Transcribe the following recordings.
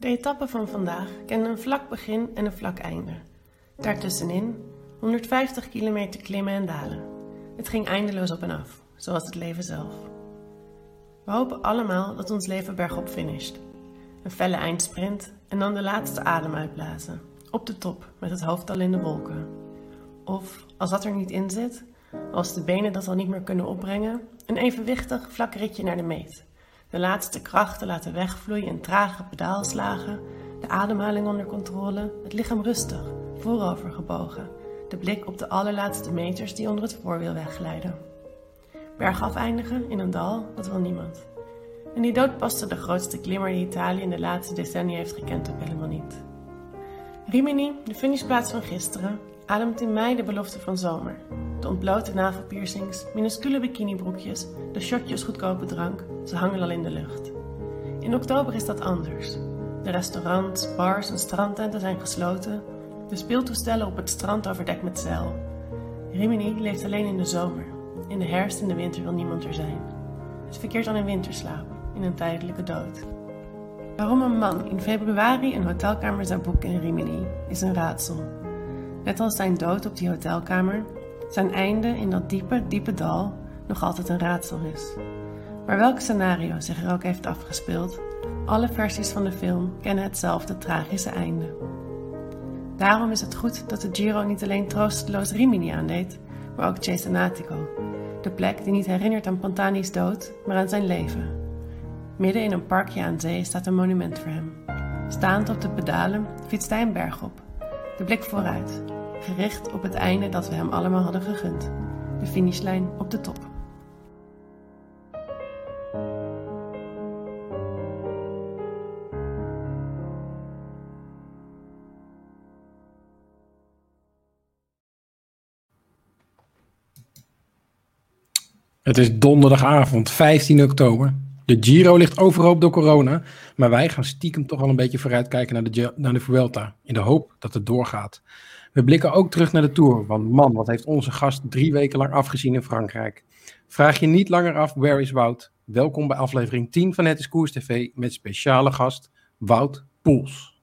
De etappe van vandaag kende een vlak begin en een vlak einde. Daartussenin 150 kilometer klimmen en dalen. Het ging eindeloos op en af, zoals het leven zelf. We hopen allemaal dat ons leven bergop finisht. Een felle eindsprint en dan de laatste adem uitblazen. Op de top, met het hoofd al in de wolken. Of, als dat er niet in zit, als de benen dat al niet meer kunnen opbrengen, een evenwichtig vlak ritje naar de meet. De laatste krachten laten wegvloeien in trage pedaalslagen, de ademhaling onder controle, het lichaam rustig, voorover gebogen, de blik op de allerlaatste meters die onder het voorwiel wegglijden. Bergaf eindigen in een dal, dat wil niemand. En die dood paste de grootste klimmer die Italië in de laatste decennia heeft gekend ook helemaal niet. Rimini, de finishplaats van gisteren, ademt in mei de belofte van zomer. De ontblote navelpiercings, minuscule bikinibroekjes, de shotjes goedkope drank, ze hangen al in de lucht. In oktober is dat anders. De restaurants, bars en strandtenten zijn gesloten. De speeltoestellen op het strand overdekt met zeil. Rimini leeft alleen in de zomer. In de herfst en de winter wil niemand er zijn. Het verkeert dan in winterslaap, in een tijdelijke dood. Waarom een man in februari een hotelkamer zou boeken in Rimini is een raadsel. Net als zijn dood op die hotelkamer, zijn einde in dat diepe, diepe dal nog altijd een raadsel is. Maar welk scenario zich er ook heeft afgespeeld, alle versies van de film kennen hetzelfde tragische einde. Daarom is het goed dat de Giro niet alleen troosteloos Rimini aandeed, maar ook Cesenatico, de plek die niet herinnert aan Pantani's dood, maar aan zijn leven. Midden in een parkje aan zee staat een monument voor hem. Staand op de pedalen fietst hij een berg op, de blik vooruit, gericht op het einde dat we hem allemaal hadden gegund: de finishlijn op de top. Het is donderdagavond, 15 oktober. De Giro ligt overhoop door corona, maar wij gaan stiekem toch wel een beetje vooruitkijken naar de, naar de Vuelta, in de hoop dat het doorgaat. We blikken ook terug naar de Tour, want man, wat heeft onze gast drie weken lang afgezien in Frankrijk. Vraag je niet langer af, where is Wout? Welkom bij aflevering 10 van Het is Koers TV met speciale gast Wout Poels.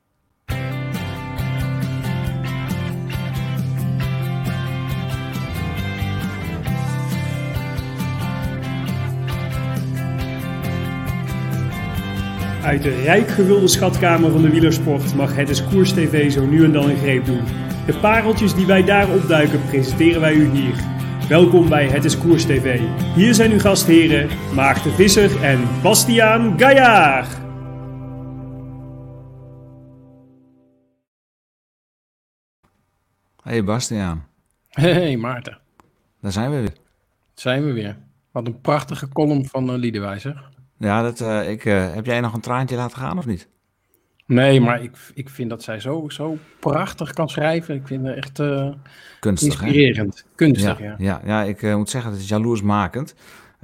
Uit de rijk gevulde schatkamer van de wielersport mag het is Koers TV zo nu en dan een greep doen. De pareltjes die wij daar opduiken presenteren wij u hier. Welkom bij Het is Koers TV. Hier zijn uw gastheren Maarten Visser en Bastiaan Gaillard. Hey Bastiaan. Hey Maarten. Daar zijn we weer. Zijn we weer. Wat een prachtige column van uh, Liedewijzer. Ja, dat, uh, ik, uh, heb jij nog een traantje laten gaan of niet? Nee, maar ik, ik vind dat zij zo, zo prachtig kan schrijven. Ik vind het echt uh, Kunstig, inspirerend. Hè? Kunstig, ja. Ja, ja, ja ik moet zeggen, het is jaloersmakend.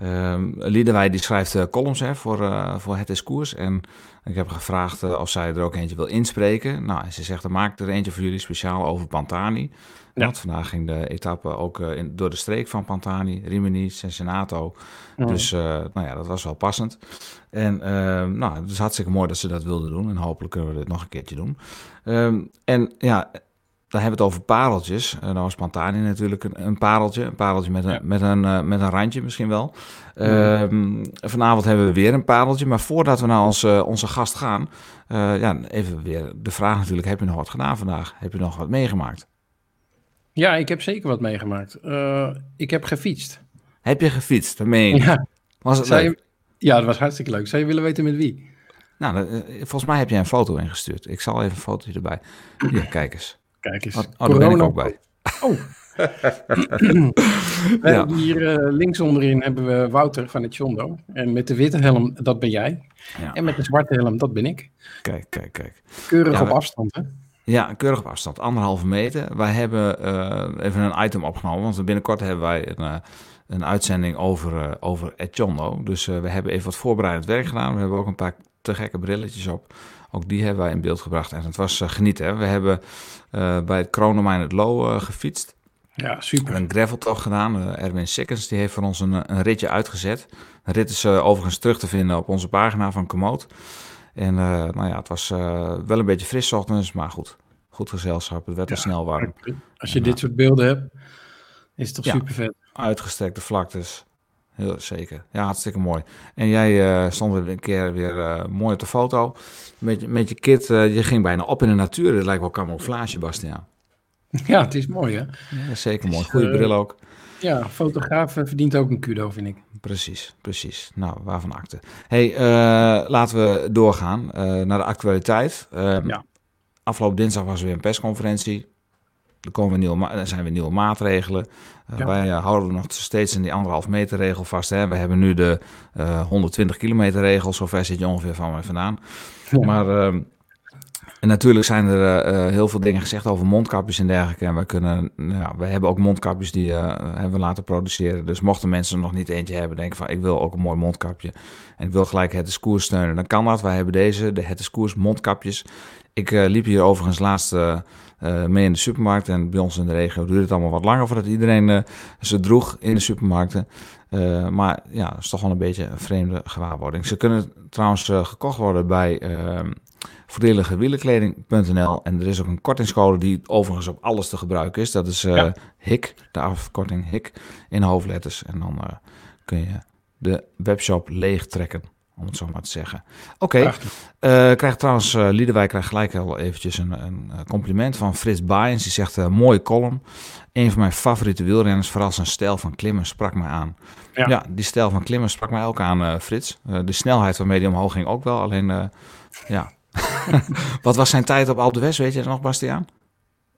Uh, Liedewij die schrijft columns hè, voor, voor Het is Koers. En ik heb gevraagd of zij er ook eentje wil inspreken. Nou, ze zegt, dan maak ik er eentje voor jullie speciaal over Pantani. Ja. Want vandaag ging de etappe ook in, door de streek van Pantani, Rimini. Mm. Dus nou ja, dat was wel passend. En uh, nou, het is hartstikke mooi dat ze dat wilden doen. En hopelijk kunnen we dit nog een keertje doen. Um, en ja, dan hebben we het over pareltjes. Uh, dan was Pantani natuurlijk een, een pareltje. Een pareltje met een, ja. met een, uh, met een randje misschien wel. Um, vanavond hebben we weer een pareltje. Maar voordat we naar onze, onze gast gaan... ja, even weer de vraag natuurlijk. Heb je nog wat gedaan vandaag? Heb je nog wat meegemaakt? Ja, ik heb zeker wat meegemaakt. Ik heb gefietst. Heb je gefietst? Je? Ja. Was het leuk? Ja, dat was hartstikke leuk. Zou je willen weten met wie? Nou, volgens mij heb jij een foto ingestuurd. Ik zal even een fotootje erbij. Hier, kijk eens. Kijk eens. Oh, daar ben ik ook bij. Oh. we ja. hebben hier uh, links onderin hebben we Wouter van het Chondo. En met de witte helm, dat ben jij. Ja. En met de zwarte helm, dat ben ik. Kijk, kijk, kijk. Keurig op afstand, hè? Ja, keurig op afstand, anderhalve meter. Wij hebben uh, even een item opgenomen, want binnenkort hebben wij een, uh, een uitzending over, uh, over Etchondo. Dus we hebben even wat voorbereidend werk gedaan. We hebben ook een paar te gekke brilletjes op. Ook die hebben wij in beeld gebracht en het was genieten. Hè? We hebben bij het Kronemijn het Low gefietst. Ja, super. Een graveltocht gedaan. Erwin Sikkens die heeft voor ons een, een ritje uitgezet. Een rit is overigens terug te vinden op onze pagina van Komoot. En nou ja, het was wel een beetje fris ochtends, maar goed. Goed gezelschap, het werd al snel warm. Als je dit soort beelden hebt, is het toch super vet. Uitgestrekte vlaktes. Heel zeker. Ja, hartstikke mooi. En jij uh, stond er een keer weer uh, mooi op de foto. Met, met je kit, uh, je ging bijna op in de natuur. Het lijkt wel camouflage, Bastiaan. Ja, het is mooi, hè? Ja, zeker mooi. Goede bril ook. Ja, fotograaf verdient ook een kudo, vind ik. Precies, precies. Nou, waarvan akte. hey, laten we doorgaan naar de actualiteit. Ehm, ja. Afgelopen dinsdag was er weer een persconferentie. Er, komen nieuwe, er zijn weer nieuwe maatregelen. Uh, Wij uh, houden nog steeds in die anderhalf meter regel vast. Hè. We hebben nu de uh, 120 kilometer regel. Zover zit je ongeveer van mij vandaan. Maar ehm, en natuurlijk zijn er uh, heel veel dingen gezegd over mondkapjes en dergelijke. En we, kunnen, nou, we hebben ook mondkapjes die uh, hebben we laten produceren. Dus mochten mensen er nog niet eentje hebben, denken van ik wil ook een mooi mondkapje. En ik wil gelijk het Koers steunen. Dan kan dat. Wij hebben deze, de Het Koers mondkapjes. Ik uh, liep hier overigens laatst mee in de supermarkt. En bij ons in de regio duurde het allemaal wat langer voordat iedereen ze droeg in de supermarkten. maar ja, dat is toch wel een beetje een vreemde gewaarwording. Ze kunnen trouwens gekocht worden bij ehm, voordeligewielerkleding.nl. En er is ook een kortingscode die overigens op alles te gebruiken is. Dat is uh, HIK, de afkorting HIK, in hoofdletters. En dan kun je de webshop leeg trekken, om het zo maar te zeggen. Oké, okay. uh, krijgt trouwens, uh, Liedewijk krijgt gelijk al eventjes een, een compliment van Frits Baaiens. Die zegt, mooi column. Een van mijn favoriete wielrenners, vooral zijn stijl van klimmen, sprak mij aan. Ja, ja die stijl van klimmen sprak mij ook aan, Frits. de snelheid waarmee hij omhoog ging ook wel, alleen... ja, Wat was zijn tijd op Alpe weet je dat nog, Bastiaan?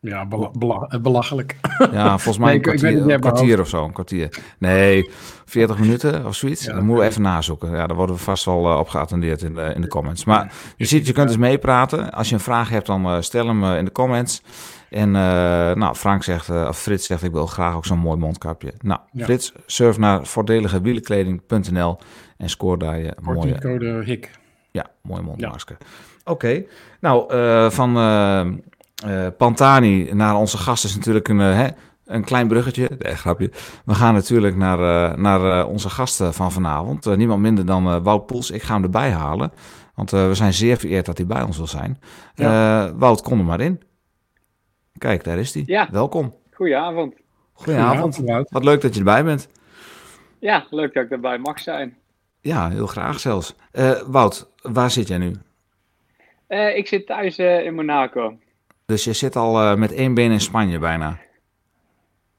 Ja, bela belachelijk. Ja, volgens mij een kwartier, een kwartier of zo. Een kwartier. Nee, 40 minuten of zoiets. Ja, dan moeten we even nazoeken. Ja, daar worden we vast wel uh, op geattendeerd in de, in de comments. Maar je ziet, je kunt dus meepraten. Als je een vraag hebt, dan uh, stel hem in de comments. En nou, Frank zegt, of Frits zegt, ik wil graag ook zo'n mooi mondkapje. Nou, ja. Frits, surf naar voordeligewielerkleding.nl en scoor daar je mooie... code HIK. Ja, mooi mondmasker. Ja. Oké, nou van uh, uh, Pantani naar onze gast is natuurlijk een, hè, een klein bruggetje. Nee, grapje. We gaan natuurlijk naar, naar onze gasten van vanavond. niemand minder dan Wout Poels. Ik ga hem erbij halen, want we zijn zeer vereerd dat hij bij ons wil zijn. Ja. Wout, kom er maar in. Kijk, daar is hij. Ja. Welkom. Goedenavond. Goedenavond. Goedenavond. Wat leuk dat je erbij bent. Ja, leuk dat ik erbij mag zijn. Ja, heel graag zelfs. Wout, waar zit jij nu? Uh, ik zit thuis uh, in Monaco. Dus je zit al uh, met één been in Spanje bijna?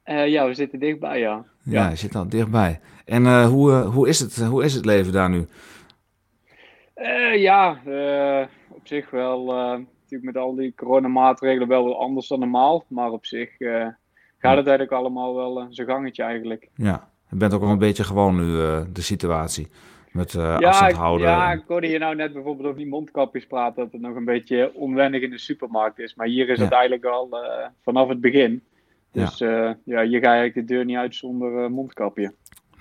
ja, we zitten dichtbij, ja. Ja, ja. je zit al dichtbij. En hoe, hoe, is het, hoe is het leven daar nu? ja, op zich wel. natuurlijk met al die coronamaatregelen wel wel anders dan normaal. Maar op zich gaat het eigenlijk allemaal wel zijn gangetje eigenlijk. Ja, je bent ook wel een beetje gewoon nu de situatie. Met uh, ja, afstand houden. Ja, ik hoorde je nou net bijvoorbeeld over die mondkapjes praten, dat het nog een beetje onwennig in de supermarkt is. Maar hier is het eigenlijk al uh, vanaf het begin. Dus ja. Uh, ja, je gaat eigenlijk de deur niet uit zonder mondkapje.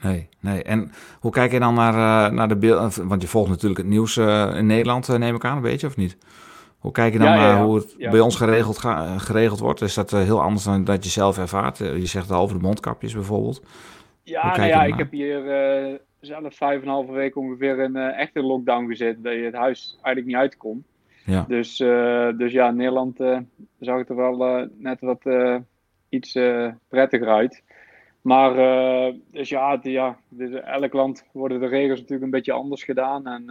Nee, nee. En hoe kijk je dan naar, naar de beeld? Want je volgt natuurlijk het nieuws in Nederland, neem ik aan, een beetje, of niet? Hoe kijk je dan ja, naar hoe het bij ons geregeld, geregeld wordt? Is dat heel anders dan dat je zelf ervaart? Je zegt het over de mondkapjes bijvoorbeeld. Ja, nou ja, ik heb hier zelf vijf en een halve week ongeveer in uh, echte lockdown gezet. Dat je het huis eigenlijk niet uit kon. Ja. Dus, uh, dus ja, in Nederland uh, zag het er wel net wat iets prettiger uit. Maar dus ja, het, ja dus elk land worden de regels natuurlijk een beetje anders gedaan. En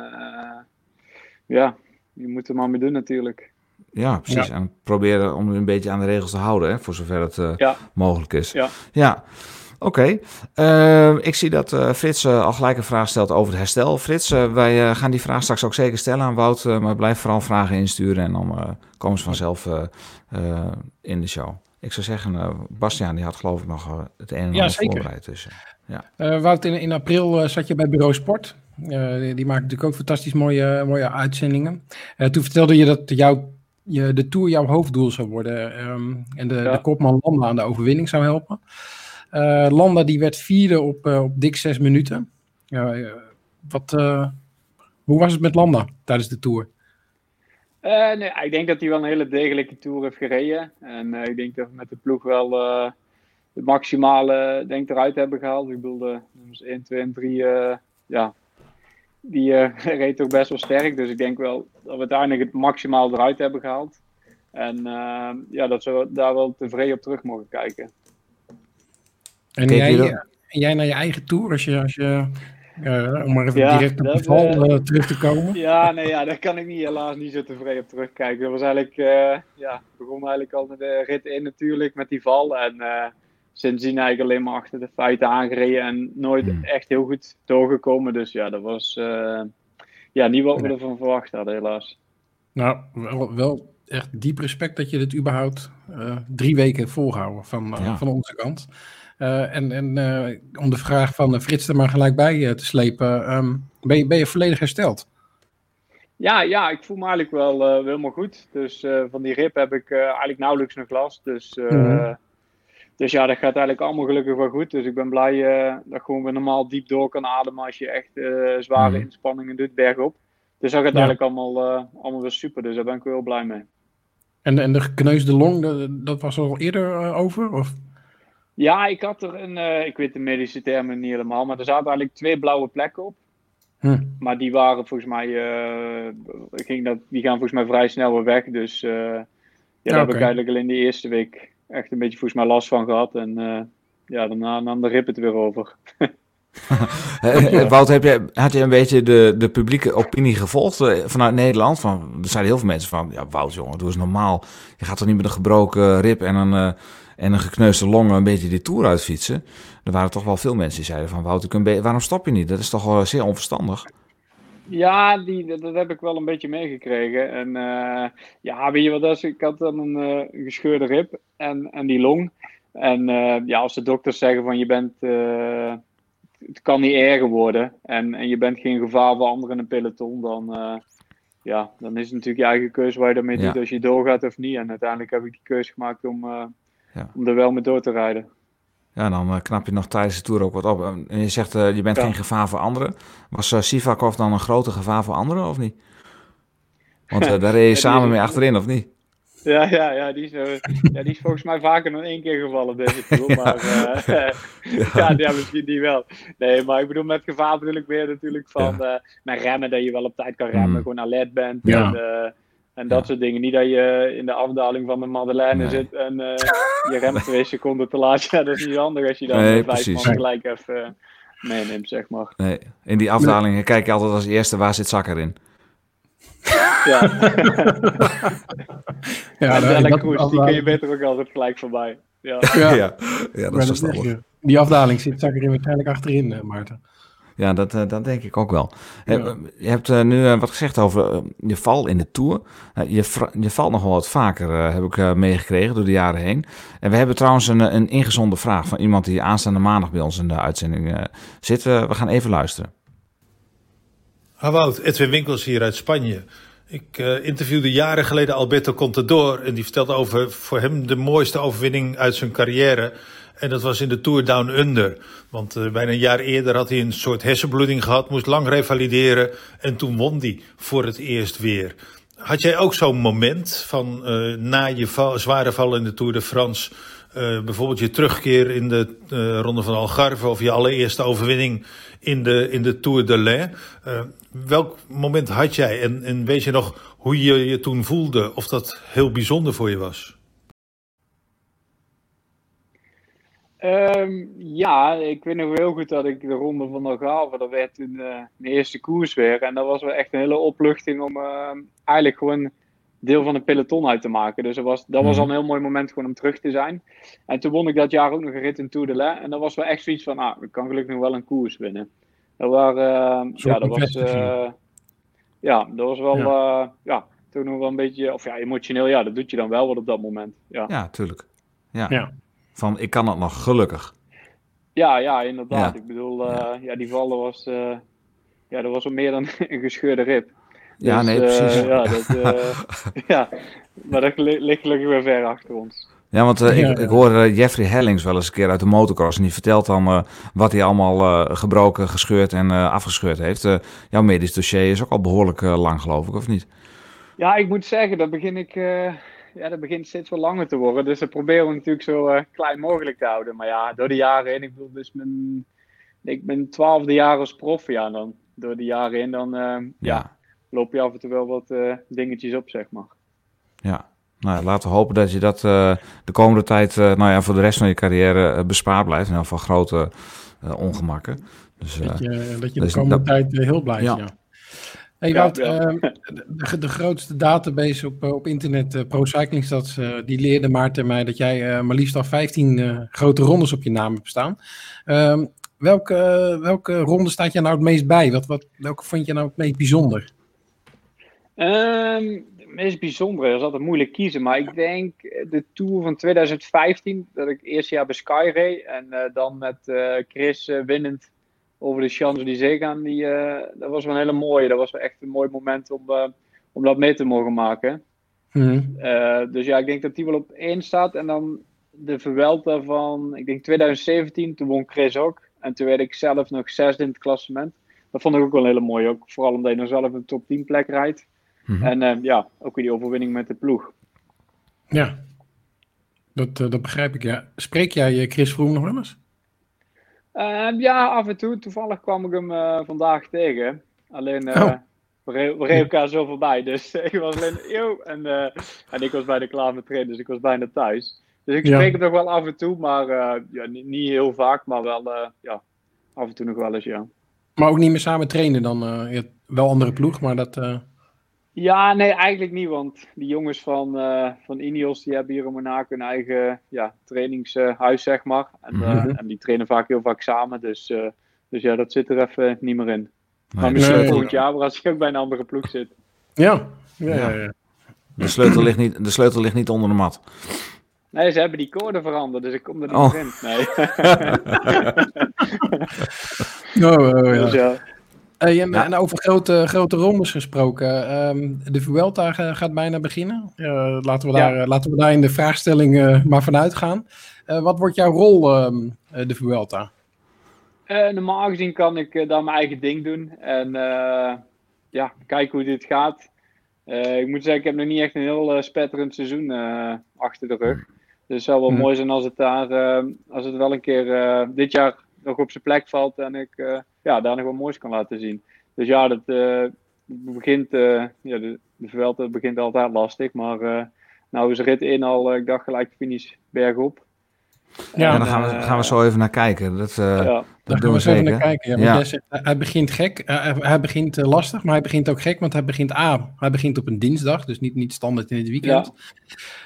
ja, je moet er maar mee doen natuurlijk. Ja, precies. En proberen om een beetje aan de regels te houden, hè, voor zover het ja. mogelijk is. Ja. ja. Oké, uh, ik zie dat uh, Frits uh, al gelijk een vraag stelt over het herstel. Frits, wij gaan die vraag straks ook zeker stellen aan Wout, maar blijf vooral vragen insturen en dan komen ze vanzelf in de show. Ik zou zeggen, Bastiaan die had geloof ik nog het een en ander ja, voorbereid. Dus, ja. Wout, in, in april zat je bij Bureau Sport. die, die maakt natuurlijk ook fantastisch mooie, mooie uitzendingen. toen vertelde je dat jouw je, de Tour jouw hoofddoel zou worden um, en de, ja. de kopman Landa aan de overwinning zou helpen. Uh, Landa die werd vierde op, uh, op dik zes minuten. Uh, wat, hoe was het met Landa tijdens de Tour? nee, ik denk dat hij wel een hele degelijke Tour heeft gereden. En ik denk dat we met de ploeg wel het maximale denk, eruit hebben gehaald. Ik bedoel, nummers 1, 2 en 3 ja, die reed toch best wel sterk. Dus ik denk wel dat we uiteindelijk het maximaal eruit hebben gehaald. En ja, dat we daar wel tevreden op terug mogen kijken. En jij, jij naar je eigen tour, als je, als je om maar even direct op de val uh, terug te komen. Ja, nee, ja, daar kan ik niet, helaas niet zo tevreden op terugkijken. Dat was eigenlijk, uh, ja, begon eigenlijk al met de rit in natuurlijk, met die val. En uh, sindsdien eigenlijk alleen maar achter de feiten aangereden en nooit hmm. echt heel goed doorgekomen. Dus ja, dat was ja, niet wat we ervan verwacht hadden, helaas. Nou, wel, wel echt diep respect dat je dit überhaupt drie weken volhouden van, van onze kant. Uh, en en uh, om de vraag van Frits er maar gelijk bij te slepen, um, ben, je, ben je volledig hersteld? Ja, ja, ik voel me eigenlijk wel helemaal goed. Dus van die rib heb ik eigenlijk nauwelijks nog last. Dus, mm dus ja, dat gaat eigenlijk allemaal gelukkig wel goed. Dus ik ben blij dat ik gewoon weer normaal diep door kan ademen als je echt zware mm inspanningen doet bergop. Dus dat gaat ja. eigenlijk allemaal, allemaal weer super. Dus daar ben ik wel heel blij mee. En, en de gekneusde long, dat, dat was al eerder over? Of? Ja, ik had er een, uh, ik weet de medische termen niet helemaal, maar er zaten eigenlijk twee blauwe plekken op. Hm. Maar die waren volgens mij, uh, ging dat, die gaan volgens mij vrij snel weer weg. Dus uh, ja, daar heb ik eigenlijk alleen de eerste week echt een beetje volgens mij last van gehad. En ja, daarna nam de rip het weer over. Wout, heb je, had je een beetje de, de publieke opinie gevolgd vanuit Nederland? Van, er zijn heel veel mensen van, ja Wout jongen, doe eens normaal. Je gaat toch niet met een gebroken rib en een en een gekneusde longen een beetje die tour uitfietsen. Er waren toch wel veel mensen die zeiden van Wouter, waarom stop je niet? Dat is toch wel zeer onverstandig. Ja, die, dat, heb ik wel een beetje meegekregen. En uh, ja, weet je wat dat is? Ik had dan een uh, gescheurde rib en, en die long. En uh, ja, als de dokters zeggen van je bent, het kan niet erger worden. En, en je bent geen gevaar voor anderen in een peloton, dan, ja, dan is het natuurlijk je eigen keuze waar je daarmee doet als je doorgaat of niet. En uiteindelijk heb ik die keuze gemaakt om ja. Om er wel mee door te rijden. Ja, dan uh, knap je nog tijdens de Tour ook wat op. En je zegt, uh, je bent geen gevaar voor anderen. Was uh, Sivakov dan een grote gevaar voor anderen, of niet? Want daar reed je samen mee achterin, of niet? Ja, ja, ja, die is, ja, die is volgens mij vaker dan één keer gevallen deze Tour. Maar ja. ja, misschien die wel. Nee, maar ik bedoel, met gevaar bedoel ik meer natuurlijk van... met remmen, dat je wel op tijd kan remmen, mm. gewoon alert bent. Ja. En, en dat soort dingen. Niet dat je in de afdaling van de Madeleine zit en uh, je remt twee seconden te laat. Ja, dat is niet handig als je dan nee, vijf man gelijk even uh, meeneemt, zeg maar. Nee, in die afdalingen kijk je altijd als eerste waar zit Zakker in. Ja. ja, en de Kroes, die kun je beter ook altijd gelijk voorbij. Ja, ja. ja. ja dat is verstandig. Die afdaling zit Zakker in waarschijnlijk achterin, Maarten. Ja, dat, uh, dat denk ik ook wel. Je hebt uh, nu uh, wat gezegd over je val in de Tour. je, je valt nog wel wat vaker, heb ik meegekregen door de jaren heen. En we hebben trouwens een, een ingezonde vraag van iemand die aanstaande maandag bij ons in de uitzending zit. we gaan even luisteren. Wout, Edwin Winkels hier uit Spanje. Ik interviewde jaren geleden Alberto Contador en die vertelde over voor hem de mooiste overwinning uit zijn carrière... En dat was in de Tour Down Under. Want uh, bijna een jaar eerder had hij een soort hersenbloeding gehad, moest lang revalideren. En toen won hij voor het eerst weer. Had jij ook zo'n moment van uh, na je zware val in de Tour de France... Uh, bijvoorbeeld je terugkeer in de Ronde van Algarve... of je allereerste overwinning in de, in de Tour de l'Ain. welk moment had jij en, en weet je nog hoe je je toen voelde? Of dat heel bijzonder voor je was? Um, ja, ik weet nog heel goed dat ik de ronde van Algarve, dat werd toen uh, de eerste koers weer. En dat was wel echt een hele opluchting om uh, eigenlijk gewoon deel van een peloton uit te maken. Dus dat was, dat was al mhm. een heel mooi moment gewoon om terug te zijn. En toen won ik dat jaar ook nog een rit in Tour de La. En dat was wel echt zoiets van, ah, ik kan gelukkig nog wel een koers winnen. Dat, waren, uh, ja, dat was, eh, ja, dat was wel, ja. ja, toen nog wel een beetje, of ja, emotioneel, ja, dat doet je dan wel wat op dat moment. Ja, ja tuurlijk. ja. ja. Van ik kan het nog, gelukkig. Ja, ja, inderdaad. Ik bedoel, uh, ja. die vallen was, uh, ja, dat was wel meer dan een gescheurde rib. Ja, dus, nee, precies. Uh, ja, dat, ja, maar dat ligt gelukkig weer ver achter ons. Ja, want uh, ik, ik hoor Jeffrey Hellings wel eens een keer uit de motocross. En die vertelt dan uh, wat hij allemaal uh, gebroken, gescheurd en afgescheurd heeft. jouw medisch dossier is ook al behoorlijk lang, geloof ik, of niet? Ja, ik moet zeggen, dat begin ik ja, dat begint steeds wel langer te worden. Dus dat proberen we natuurlijk zo uh, klein mogelijk te houden. Maar ja, door de jaren heen, ik bedoel, dus mijn, ik ben twaalfde jaar als prof, ja, dan, door de jaren in, dan ja. loop je af en toe wel wat dingetjes op, zeg maar. Ja, nou, laten we hopen dat je dat de komende tijd, nou ja, voor de rest van je carrière bespaard blijft. In ieder geval grote ongemakken. Dus, dat je, dat je de komende tijd heel blij bent. Ja. Hey, Wout, ehm, de, de, grootste database op, op internet, uh, Pro Cycling Stats, uh, die leerde Maarten mij dat jij maar liefst al 15 grote rondes op je naam hebt staan. Ehm, welke, welke ronde staat je nou het meest bij? Wat, wat, welke vond je nou het meest bijzonder? Um, het meest bijzondere is altijd moeilijk kiezen, maar ik denk de Tour van 2015, dat ik eerst jaar bij Sky reed en dan met Chris winnend over de Champs-Élysées gaan, die, eh, dat was wel een hele mooie. Dat was wel echt een mooi moment om, uh, om dat mee te mogen maken. Mhm. Eh, dus ja, ik denk dat die wel op één staat. En dan de Vuelta van, ik denk 2017, toen won Chris ook. En toen werd ik zelf nog zesde in het klassement. Dat vond ik ook wel een hele mooie. Ook vooral omdat je dan zelf een top 10 plek rijdt. Mhm. En ja, ook weer die overwinning met de ploeg. Ja, dat, dat begrijp ik, ja. Spreek jij Chris Vroom nog wel eens? Ehm, ja, af en toe. Toevallig kwam ik hem uh, vandaag tegen. Alleen, uh, we, reden elkaar zo voorbij. Dus ik was alleen, yo, en, uh, en ik was bijna klaar met trainen, dus ik was bijna thuis. Dus ik spreek hem nog wel af en toe, maar ja, niet, niet, heel vaak, maar wel ja, af en toe nog wel eens, ja. Maar ook niet meer samen trainen dan? wel andere ploeg, maar dat... Ja, nee, eigenlijk niet. Want die jongens van, uh, van Ineos die hebben hier in Monaco een eigen ja, trainingshuis, zeg maar. En, uh, en, die trainen vaak heel vaak samen. Dus, uh, dus ja, dat zit er even niet meer in. maar misschien nee, volgend jaar, maar als je ook bij een andere ploeg zit. Ja, ja, ja. ja. De, sleutel ligt niet, de sleutel ligt niet onder de mat. Nee, ze hebben die code veranderd, dus ik kom er niet oh. in. Nee. oh, oh, ja. Dus, ja. Uh, en, en, over grote, grote rondes gesproken. Ehm, de Vuelta gaat bijna beginnen. Uh, laten, we daar, laten we daar in de vraagstelling uh, maar vanuit gaan. wat wordt jouw rol, um, de Vuelta? normaal gezien kan ik daar mijn eigen ding doen. En ja, kijken hoe dit gaat. ik moet zeggen, ik heb nog niet echt een heel spetterend seizoen achter de rug. Dus het zou wel hm. mooi zijn als het, daar, als het wel een keer dit jaar nog op zijn plek valt en ik uh, ja, daar nog wat moois kan laten zien. Dus ja, dat uh, begint, uh, ja, de, de Vuelta begint altijd lastig, maar nou is rit in al, ik dacht gelijk finish bergop. Ja, en, dan gaan we, gaan we zo even naar kijken. Dat, ja. Daar gaan we eens even naar kijken. Ja, Zegt, hij begint gek, hij begint lastig, maar hij begint ook gek, want hij begint A. Hij begint op een dinsdag, dus niet, niet standaard in het weekend.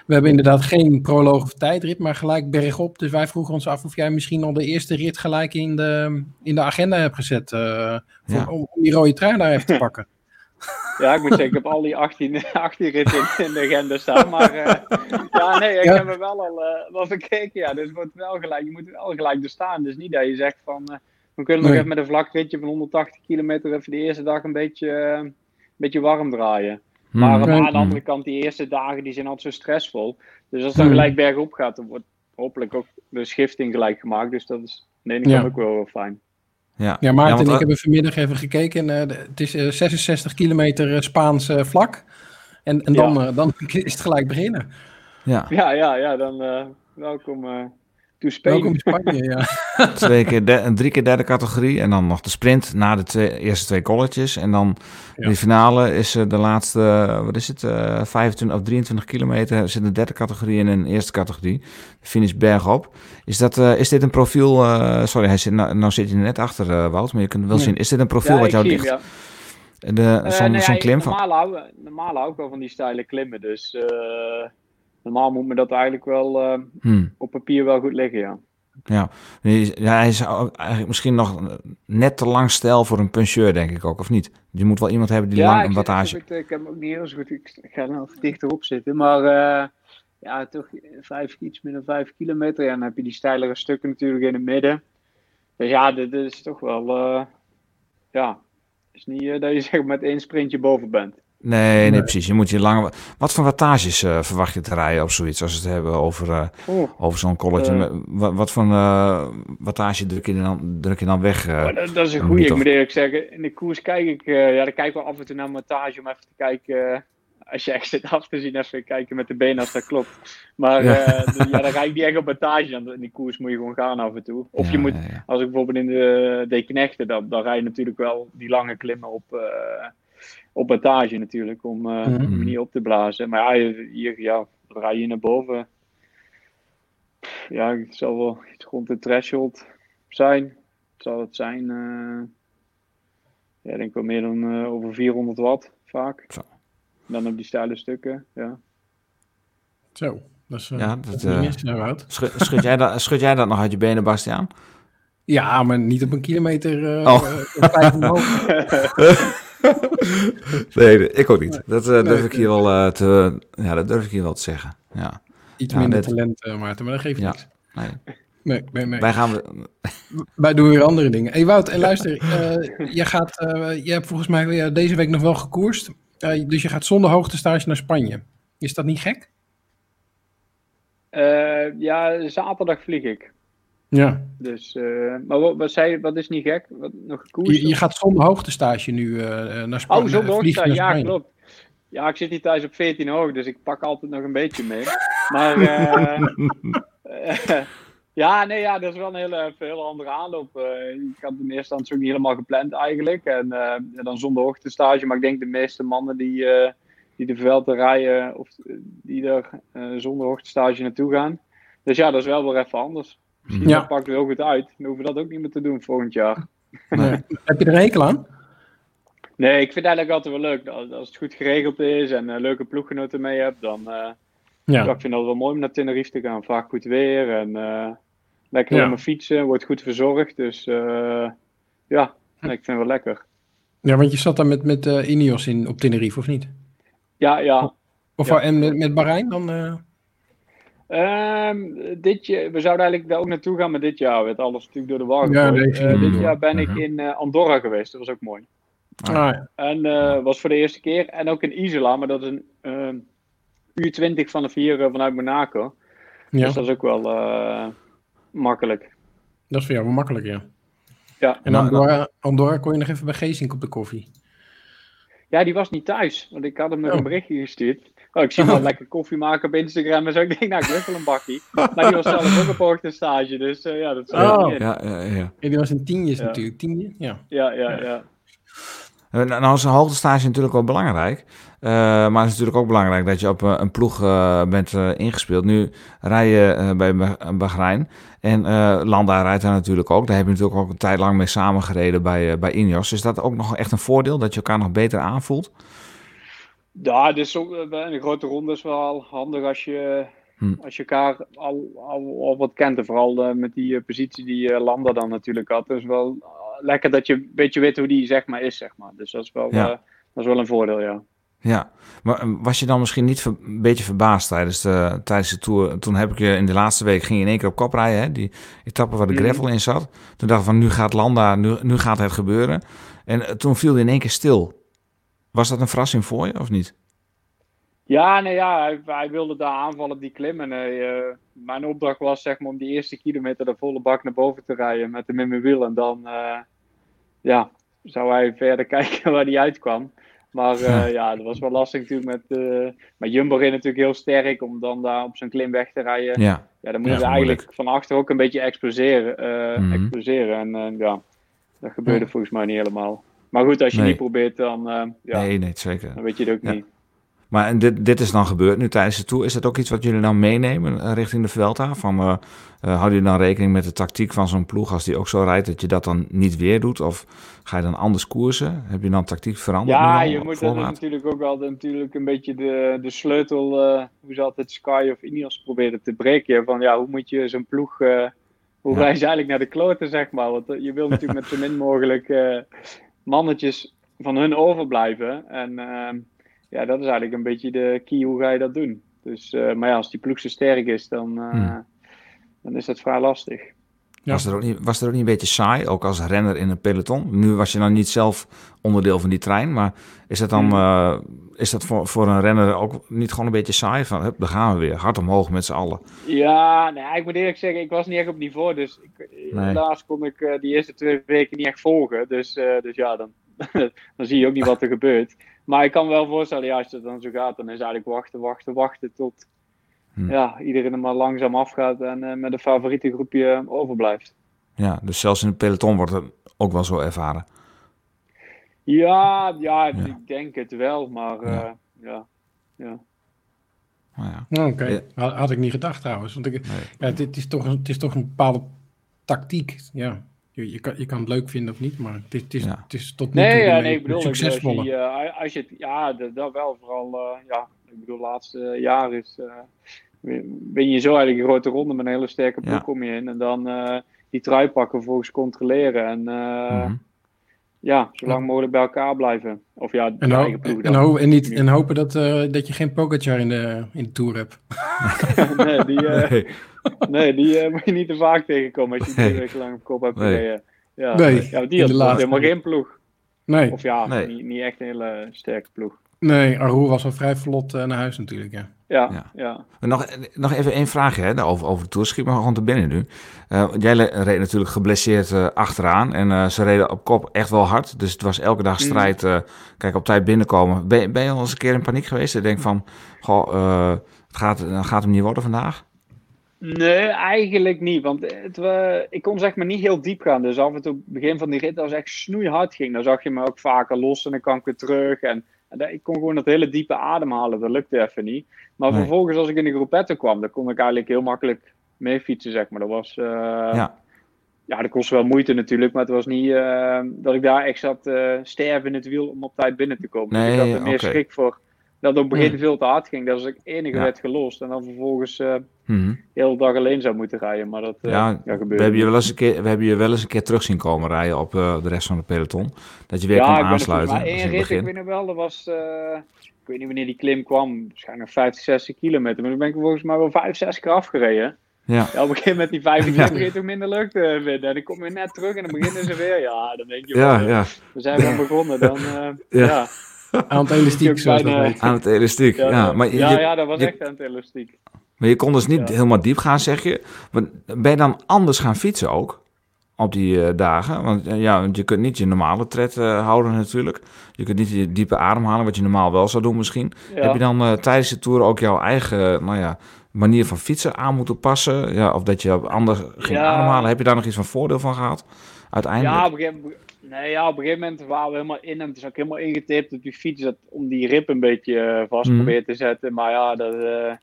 We hebben inderdaad geen proloog of tijdrit, maar gelijk bergop. Dus wij vroegen ons af of jij misschien al de eerste rit gelijk in de, in de agenda hebt gezet. Uh, voor, om, die rode trui daar even te pakken. Ja, ik moet zeggen, ik heb al die 18, 18 ritten in, de agenda staan. Maar uh, ja, nee, ik heb er wel al uh, wel bekeken. Ja, dus het wordt wel gelijk, je moet wel gelijk er staan. Dus niet dat je zegt van, uh, we kunnen nog even met een vlak ritje van 180 kilometer even de eerste dag een beetje, een beetje warm draaien. Hmm. Maar aan de andere kant, die eerste dagen die zijn altijd zo stressvol. Dus als het dan hmm. gelijk bergop gaat, dan wordt hopelijk ook de schifting gelijk gemaakt. Dus dat is aan de ene kant ook wel, wel fijn. Ja, ja Maarten en ik hebben vanmiddag even gekeken. Uh, het is 66 kilometer Spaans vlak. En, en dan, dan is het gelijk beginnen. Ja, ja, ja, ja dan welkom to Welkom in Spanje, ja. Twee keer de, drie keer derde categorie. En dan nog de sprint na de twee, eerste twee colleges. En dan ja. de finale is de laatste, wat is het, uh, 25 of 23 kilometer. Zit de derde categorie in een eerste categorie. Finish bergop. Is, dat, uh, is dit een profiel, uh, sorry, hij zit, nou, nou zit je net achter Wout, maar je kunt wel zien. Is dit een profiel ja, wat jou ligt? Ja. De, zo'n nee, zo klim van... Hou, normaal hou ik wel van die steile klimmen, dus normaal moet me dat eigenlijk wel uh, hmm. op papier wel goed liggen, ja. Ja. ja, hij is eigenlijk misschien nog net te lang stijl voor een puncheur, denk ik ook, of niet? Je moet wel iemand hebben die lang een wattage... Ik, ik heb hem ook niet heel zo goed, ik ga er nog dichterop zitten, maar uh, ja, toch vijf, iets minder vijf kilometer. Ja, dan heb je die steilere stukken natuurlijk in het midden. Dus ja, dit, dit is toch wel, uh, ja, is niet dat je zeg met één sprintje boven bent. Nee, nee, precies. Je moet je lange... Wat voor wattages uh, verwacht je te rijden op zoiets, als we het hebben over, uh, over zo'n college? Uh, wat, wat voor wattage druk je dan, druk je dan weg? Dat, dat, is een goede, ik moet eerlijk zeggen. In de koers kijk ik, ja, dan kijk ik wel af en toe naar wattage om even te kijken als je echt zit af te zien, even kijken met de benen als dat klopt. Maar ja. ja, dan rijd ik niet echt op battage. In die koers moet je gewoon gaan af en toe. Of je moet, als ik bijvoorbeeld in de D-knechten, dan, dan rij je natuurlijk wel die lange klimmen op, op battage natuurlijk. Om, uh, mm niet op te blazen. Maar ja, hier, ja, rij je naar boven. Ja, het zal wel iets rond de threshold zijn. Zal het zijn ja, ik denk wel meer dan uh, over 400 watt vaak. Zo. Dan op die steile stukken, ja. Zo, dat is, uh, ja, dat, uh, is niet schud, schud, jij dat, schud jij dat nog uit je benen, Bastiaan? Ja, maar niet op een kilometer uh, oh. vijf nee, ik ook niet. Dat uh, durf ik hier wel te, ja, dat durf ik hier wel te zeggen. Ja. Iets ja, minder net... talent, Maarten, maar dat geeft ja. niks. Nee. Nee, nee, nee. Wij, gaan... Wij doen weer andere dingen. Hey Wout, en luister, uh, jij, gaat, uh, jij hebt volgens mij deze week nog wel gekoerst. Uh, dus je gaat zonder hoogtestage naar Spanje. Is dat niet gek? ja, zaterdag vlieg ik. Ja. Dus, maar wat, wat, zei, wat is niet gek? Wat, nog? Je, je gaat zonder hoogtestage nu naar Spanje. Oh, zonder hoogtestage, ja, klopt. Ja, ik zit hier thuis op 14 hoog, dus ik pak altijd nog een beetje mee. Maar Ja, nee, ja, dat is wel een hele, hele andere aanloop. Ik had in eerste instantie ook niet helemaal gepland eigenlijk. En dan zonder hoogtestage. Maar ik denk de meeste mannen die, die de Vuelta rijden, of die er zonder hoogtestage naartoe gaan. Dus ja, dat is wel weer even anders. Misschien ja. pakt het heel goed uit. Dan hoeven we dat ook niet meer te doen volgend jaar. Nee. Heb je er hekel aan? Nee, ik vind het eigenlijk altijd wel leuk. Als, als het goed geregeld is en leuke ploeggenoten mee hebt, dan... Ja. ik vind het wel mooi om naar Tenerife te gaan. Vaak goed weer en Lekker ja. mijn fietsen, wordt goed verzorgd. Dus uh, ja, ik vind het wel lekker. Ja, want je zat daar met, met uh, Ineos in, op Tenerife, of niet? Ja, ja. Of, ja. En met, met Bahrein dan? Uh... Um, dit jaar, we zouden eigenlijk daar ook naartoe gaan, maar dit jaar werd alles natuurlijk door de war ja, nee, Dit jaar ben ik in Andorra geweest, dat was ook mooi. Ah, ja. En was voor de eerste keer. En ook in Isola, maar dat is een ehm, uur twintig van de vier vanuit Monaco. Ja. Dus dat is ook wel makkelijk. Dat is voor jou wel makkelijk, ja. Ja. En Andorra, Andorra kon je nog even bij Geesink op de koffie? Ja, die was niet thuis, want ik had hem oh. een berichtje gestuurd. Oh, ik zie hem wel lekker koffie maken op Instagram en zo. Ik denk, nou, ik wil wel een bakkie. Maar die was zelf ook op hoogtestage, dus uh, ja, dat zou oh. ja, ja, ja. die was in tienjes ja. natuurlijk, tienje, ja. Ja, ja, ja. Eh, nou is een hoogtestage natuurlijk wel belangrijk. Uh, maar het is natuurlijk ook belangrijk dat je op een ploeg uh, bent ingespeeld. Nu rij je bij Bahrein. En Landa rijdt daar natuurlijk ook. Daar heb je natuurlijk ook een tijd lang mee samengereden bij, bij Ineos. Is dat ook nog echt een voordeel? Dat je elkaar nog beter aanvoelt? Ja, dus een grote ronde is wel handig als je, hm. als je elkaar al, al, al wat kent. En vooral met die positie die Landa dan natuurlijk had. Dus wel lekker dat je een beetje weet hoe die zeg maar is. Zeg maar. Dus dat is wel, dat is wel een voordeel, ja. Ja, maar eh, was je dan misschien niet een beetje verbaasd tijdens de, tijdens de tour? Toen heb ik je in de laatste week ging je in één keer op kop rijden, hè? die etappe waar de mhm. gravel in zat. Toen dacht ik van nu gaat Landa, nu, nu gaat het gebeuren. En eh, toen viel hij in één keer stil. Was dat een verrassing voor je of niet? Ja, nee, ja hij, hij wilde daar aanvallen op die klim. En uh, mijn opdracht was zeg maar om die eerste kilometer de volle bak naar boven te rijden met hem in mijn wiel. En dan ja, zou hij verder kijken waar hij uitkwam. Maar uh, ja, dat was wel lastig natuurlijk met, met Jumbo in natuurlijk heel sterk om dan daar op zo'n klim weg te rijden. Ja, ja dan moeten ja, eigenlijk van achter ook een beetje exploseren. Mm -hmm. exploseren. En ja, dat gebeurde volgens mij niet helemaal. Maar goed, als je nee. niet probeert, dan, ja, nee, nee, zeker. dan weet je het ook niet. Maar dit, dit is dan gebeurd nu tijdens de tour. Is dat ook iets wat jullie dan meenemen eh, richting de Vuelta? Van, uh, uh, houden jullie dan rekening met de tactiek van zo'n ploeg als die ook zo rijdt, dat je dat dan niet weer doet? Of ga je dan anders koersen? Heb je dan tactiek veranderd? Ja, je moet dat natuurlijk ook wel natuurlijk een beetje de, de sleutel, uh, hoe ze altijd Sky of Ineos proberen te breken. Van ja, hoe moet je zo'n ploeg, hoe ja. rij je eigenlijk naar de kloten, zeg maar. Want je wil natuurlijk met zo min mogelijk mannetjes van hun overblijven. En ehm, ja, dat is eigenlijk een beetje de key hoe ga je dat doen. Dus, uh, maar ja, als die ploeg zo sterk is, dan, uh, hmm. dan is dat vrij lastig. Ja. Was, er ook niet, was er ook niet een beetje saai, ook als renner in een peloton? Nu was je dan niet zelf onderdeel van die trein, maar is dat dan uh, is dat voor, voor een renner ook niet gewoon een beetje saai? Van, hup, daar gaan we weer, hard omhoog met z'n allen. Ja, nee, ik moet eerlijk zeggen, ik was niet echt op niveau, dus ik, nee. helaas kon ik die eerste twee weken niet echt volgen. Dus, dus ja, dan, dan zie je ook niet wat er gebeurt. Maar ik kan me wel voorstellen, ja, als het dan zo gaat, dan is eigenlijk wachten, wachten, wachten tot hm. ja, iedereen er maar langzaam afgaat en uh, met een favoriete groepje overblijft. Ja, dus zelfs in het peloton wordt het ook wel zo ervaren. Ja, ja, ik denk het wel, maar ja. Uh, ja, ja. ja. Nou, oké, had ik niet gedacht trouwens. Want ik, ja, het, is toch, het is toch een bepaalde tactiek. Ja, je, je, kan, je kan het leuk vinden of niet, maar het is, het is, het is tot nu toe nee, ja, nee, ik bedoel, succesvolle. Als je, als je het, ja, dat wel vooral, uh, ja, ik bedoel, laatste jaar is, uh, ben je zo eigenlijk een grote ronde met een hele sterke ploeg kom je in en dan die trui pakken, volgens controleren en mm -hmm ja, zo lang mogelijk bij elkaar blijven. Of ja, en, eigen ploeg en, ho en, niet, en hopen dat, uh, dat je geen Pogacar in de, in de Tour hebt. nee, die, uh, nee. nee. die uh, moet je niet te vaak tegenkomen als je nee. drie lang op kop hebt gereden. Ja, nee, ja, die had helemaal geen ploeg. Nee. Of ja, nee. Niet, niet echt een hele sterke ploeg. Nee, Aroer was wel vrij vlot naar huis natuurlijk, ja. Ja, ja. Nog, nog even één vraagje hè, over, over de Tour. Schiet me gewoon te binnen nu. Uh, jij reed natuurlijk geblesseerd uh, achteraan. En uh, ze reden op kop echt wel hard. Dus het was elke dag mm. strijd. kijk, op tijd binnenkomen. Ben, ben je al eens een keer in paniek geweest? Ik denk van, goh, het gaat, gaat hem niet worden vandaag? Nee, eigenlijk niet. Want het, ik kon zeg maar niet heel diep gaan. Dus af en toe, begin van die rit, als het echt snoeihard ging, dan zag je me ook vaker los en dan kwam ik weer terug. En ik kon gewoon dat hele diepe ademhalen, dat lukte even niet. Maar vervolgens, als ik in de groepette kwam, dan kon ik eigenlijk heel makkelijk mee fietsen, zeg maar. Dat was. Uh, ja. ja, dat kostte wel moeite natuurlijk, maar het was niet uh, dat ik daar echt zat uh, sterven in het wiel om op tijd binnen te komen. Nee, dus ik had er meer schrik voor dat het op het begin veel te hard ging. Dat als ik enige ja. werd gelost en dan vervolgens uh, mm de hele dag alleen zou moeten rijden. Maar dat uh, ja, gebeurde. We hebben, je wel eens een keer, we hebben je wel eens een keer terug zien komen rijden op uh, de rest van de peloton. Dat je weer ja, kon aansluiten. Ja, één rit, ik weet nog wel, dat was... ik weet niet wanneer die klim kwam. Waarschijnlijk 50, 60 kilometer. Maar dan ben ik volgens mij wel 5, 6 keer afgereden. Ja. ja. op een gegeven moment die 50 ja. begint toch minder lucht te vinden. En dan kom je net terug en dan beginnen ze weer. Ja, dan denk je ja, ja. we zijn weer begonnen. Dan, ja. Aan het elastiek, zoals dat Aan het elastiek, ja. ja. maar je, ja, ja, dat was echt aan het elastiek. Maar je kon dus niet helemaal diep gaan, zeg je. Ben je dan anders gaan fietsen ook? Op die uh, dagen? Want uh, ja, je kunt niet je normale tred uh, houden natuurlijk. Je kunt niet je diepe ademhalen, wat je normaal wel zou doen misschien. Heb je dan tijdens de Tour ook jouw eigen nou ja, manier van fietsen aan moeten passen? Ja, of dat je anders ging ademhalen? Heb je daar nog iets van voordeel van gehad? Uiteindelijk? Ja, op een gegeven moment Nee, ja, op een gegeven moment waren we helemaal in en het is ook helemaal ingetipt op die fiets dat, om die rib een beetje uh, vast mm. te zetten. Maar ja, dat, uh,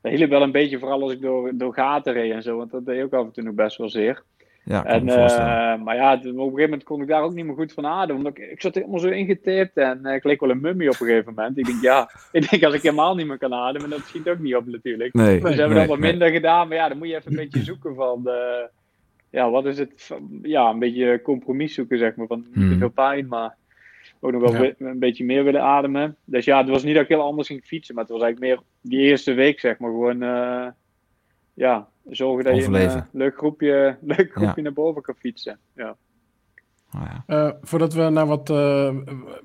dat hielp wel een beetje, vooral als ik door, door gaten reed en zo, want dat deed ook af en toe nog best wel zeer. Ja, en, uh, maar ja, op een gegeven moment kon ik daar ook niet meer goed van ademen. Omdat ik, ik zat helemaal zo ingetipt en ik leek wel een mummie op een gegeven moment. Ik denk, ja, ik denk als ik helemaal niet meer kan ademen, dat schiet ook niet op natuurlijk. Nee, dus hebben we dat wat minder gedaan. Maar ja, dan moet je even een beetje zoeken van ja, wat is het? Ja, een beetje compromis zoeken, zeg maar. Van niet te hmm. veel pijn, maar ook nog wel een beetje meer willen ademen. Dus ja, het was niet dat ik heel anders ging fietsen, maar het was eigenlijk meer die eerste week, zeg maar, gewoon, uh, ja, zorgen dat je een uh, leuk groepje, leuk groepje naar boven kan fietsen. Ja. Oh ja. Uh, voordat we naar wat. Uh,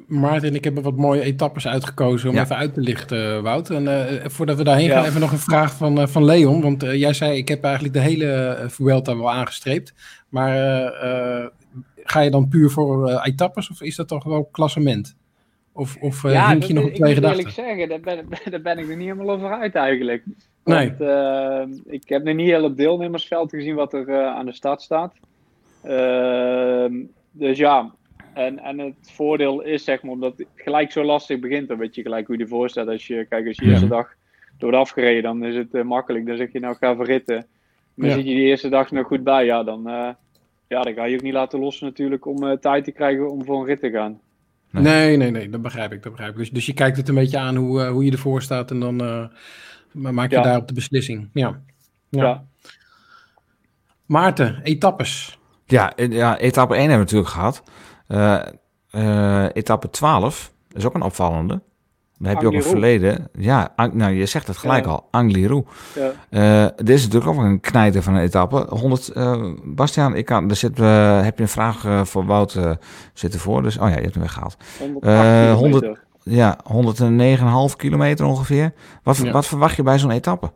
Maarten en ik hebben wat mooie etappes uitgekozen om even uit te lichten, Wout. En uh, voordat we daarheen gaan, even nog een vraag van, van Leon. Want jij zei: Ik heb eigenlijk de hele Vuelta wel aangestreept. Maar ga je dan puur voor etappes of is dat toch wel klassement? Of, of ja, hink je nog op twee gedachten? Ja, ik zeggen, daar ben, daar ben ik er niet helemaal over uit eigenlijk. Want, nee. ik heb nog niet heel het deelnemersveld gezien wat er aan de start staat. Ehm dus ja, en, en het voordeel is zeg maar, omdat het gelijk zo lastig begint, dan weet je gelijk hoe je je voorstelt. Als je, kijk, als je de eerste dag door afgereden, dan is het uh, makkelijk. Dan zeg je nou, ga verritten. Maar zit je die eerste dag nog goed bij, ja, dan, uh, ja, dan ga je ook niet laten lossen natuurlijk om uh, tijd te krijgen om voor een rit te gaan. Nee, nee, nee, dat begrijp ik. Dat begrijp ik. Dus, dus je kijkt het een beetje aan hoe, hoe je ervoor staat en dan maak je ja. daarop de beslissing. Ja. ja. ja. Maarten, etappes. Ja, ja, etappe 1 hebben we natuurlijk gehad. Uh, uh, etappe 12 is ook een opvallende. Dan heb je ook een verleden. Ja, nou, je zegt het gelijk al. Angliru. Ja. Uh, dit is natuurlijk ook een knijter van een etappe. 100, Bastiaan, ik kan, er zit, heb je een vraag voor Wout zitten voor. Dus, oh ja, je hebt hem weggehaald. 100, ja, 109,5 kilometer ongeveer. Wat, wat verwacht je bij zo'n etappe?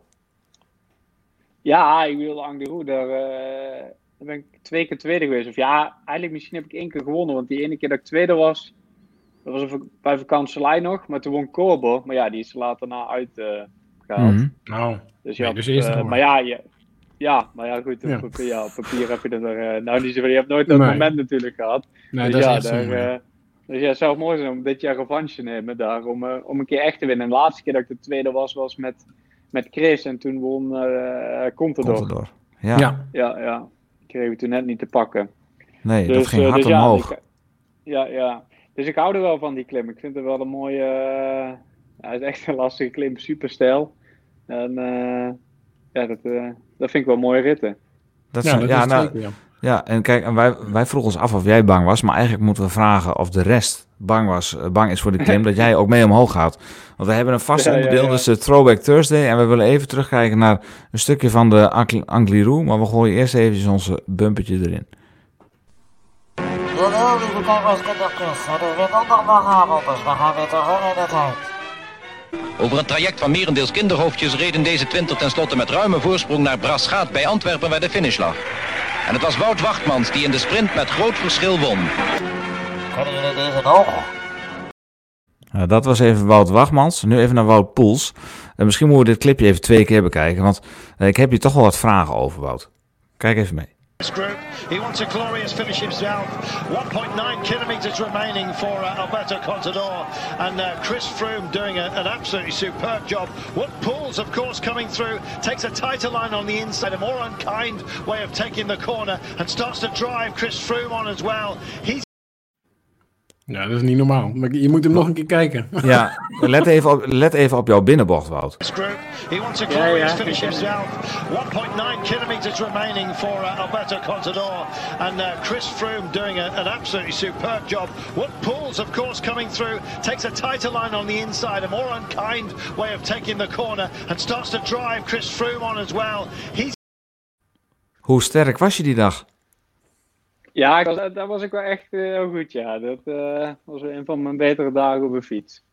Ja, ik wilde Angliru daar ben ik twee keer tweede geweest. Of ja, eigenlijk misschien heb ik één keer gewonnen. Want die ene keer dat ik tweede was, dat was bij vakantielijn nog, maar toen won Corbo. Maar ja, die is later na uitgehaald. Mm -hmm. Dus ja, dus eerst maar ja, ja, ja, maar ja, goed. Ja. Op, papier, op papier heb je er nou niet zoveel. Je hebt nooit dat moment natuurlijk gehad. Nee, dus dat ja, is daar, dus ja, het zou mooi zijn om dit jaar revanche te nemen daar. Om, uh, om een keer echt te winnen. En de laatste keer dat ik de tweede was, was met, met Chris. En toen won uh, Contador. Contador. Ja. ja. Ja, ja. Kregen we toen net niet te pakken. Nee, dus, dat ging hard dus omhoog. Ja, ik, ja, ja. Dus ik hou er wel van die klim. Ik vind het wel een mooie... Uh, ja, het is echt een lastige klim. Super stijl. En ja, dat, dat vind ik wel mooie ritten. Dat ja, ja, nou, zeker, ja. Ja, en kijk, en wij, wij vroegen ons af of jij bang was, maar eigenlijk moeten we vragen of de rest bang, was, eh, bang is voor de klim, dat jij ook mee omhoog gaat. Want we hebben een vast onderdeel, dus de Throwback Thursday, en we willen even terugkijken naar een stukje van de Angliru, maar we gooien eerst even onze bumpertje erin. Kijkers, kindertjes, het is weer donderdagavond, dus we gaan weer terug in de tijd. Over het traject van merendeels kinderhoofdjes reden deze twintig tenslotte met ruime voorsprong naar Brasgaat bij Antwerpen waar de finish lag. En het was Wout Wachtmans die in de sprint met groot verschil won. Kunnen jullie deze nog? Ja, dat was even Wout Wachtmans. Nu even naar Wout Poels. En misschien moeten we dit clipje even twee keer bekijken, want uh, ik heb hier toch wel wat vragen over, Wout. Kijk even mee. Group. He wants a glorious finish himself. 1.9 kilometres remaining for uh, Alberto Contador and uh, Chris Froome doing a, an absolutely superb job. What Paul's, of course, coming through takes a tighter line on the inside, a more unkind way of taking the corner and starts to drive Chris Froome on as well. He's Ja, dat is niet normaal. Maar je moet hem nog een keer kijken. Ja, let even op, let even op jouw binnenbocht, Wout. He wants a glorious ja, ja. finish himself. 1.9 kilometers remaining for uh, Alberto Contador and uh, Chris Froome doing a, an absolutely superb job. What Paul's, of course, coming through takes a tighter line on the inside, a more unkind way of taking the corner and starts to drive Chris Froome on as well. He's Hoe sterk was je die dag? Ja, dat, dat was ik wel echt uh, heel goed, ja. Dat uh, was een van mijn betere dagen op een fiets.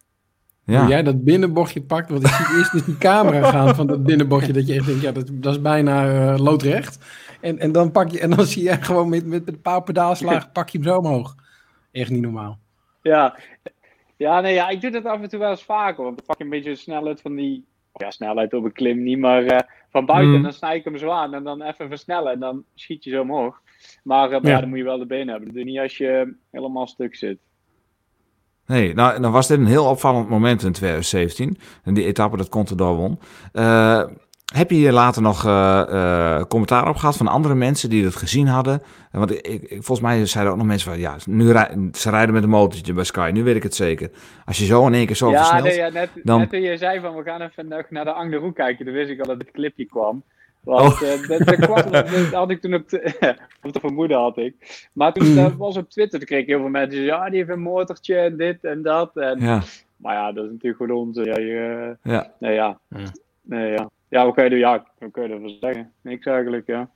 Ja. Hoe jij dat binnenbochtje pakt, want ik zie eerst dus die camera gaan van dat binnenbochtje, dat je echt denkt, ja, dat, dat is bijna uh, loodrecht. En, en, dan pak je, en dan zie je gewoon met, met, met een paar pedaalslagen, pak je hem zo omhoog. Echt niet normaal. Ja, ja, nee, ja, ik doe dat af en toe wel eens vaker, want dan pak je een beetje de snelheid van die, ja, snelheid op een klim niet, maar uh, van buiten, mm. en dan snij ik hem zo aan en dan even versnellen en dan schiet je zo omhoog. Maar, uh, ja. ja. dan moet je wel de benen hebben. Dat doe je niet als je helemaal stuk zit. Nee, nou, dan was dit een heel opvallend moment in 2017. En die etappe dat Contador won. Uh, heb je hier later nog uh, uh, commentaar op gehad van andere mensen die het gezien hadden? Want ik, ik, volgens mij zeiden ook nog mensen van... ja, nu rij, ze rijden met een motortje bij Sky, nu weet ik het zeker. Als je zo in één keer zo ja, versnelt... Nee, ja, net, dan... net toen je zei van we gaan even naar de Angleroe kijken... toen wist ik al dat het clipje kwam. Want oh. uh, dat, dat, kwam, dat, had ik toen op, de, op de vermoeden had ik. Maar toen dat was op Twitter, toen kreeg ik heel veel mensen ja, die heeft een motortje en dit en dat. En, ja. Maar ja, dat is natuurlijk gewoon onze. Ja, je, ja. Nee, ja. Nee, ja. Ja, wat kan je doen? Ja, wat kun je ervan zeggen? Niks eigenlijk, ja.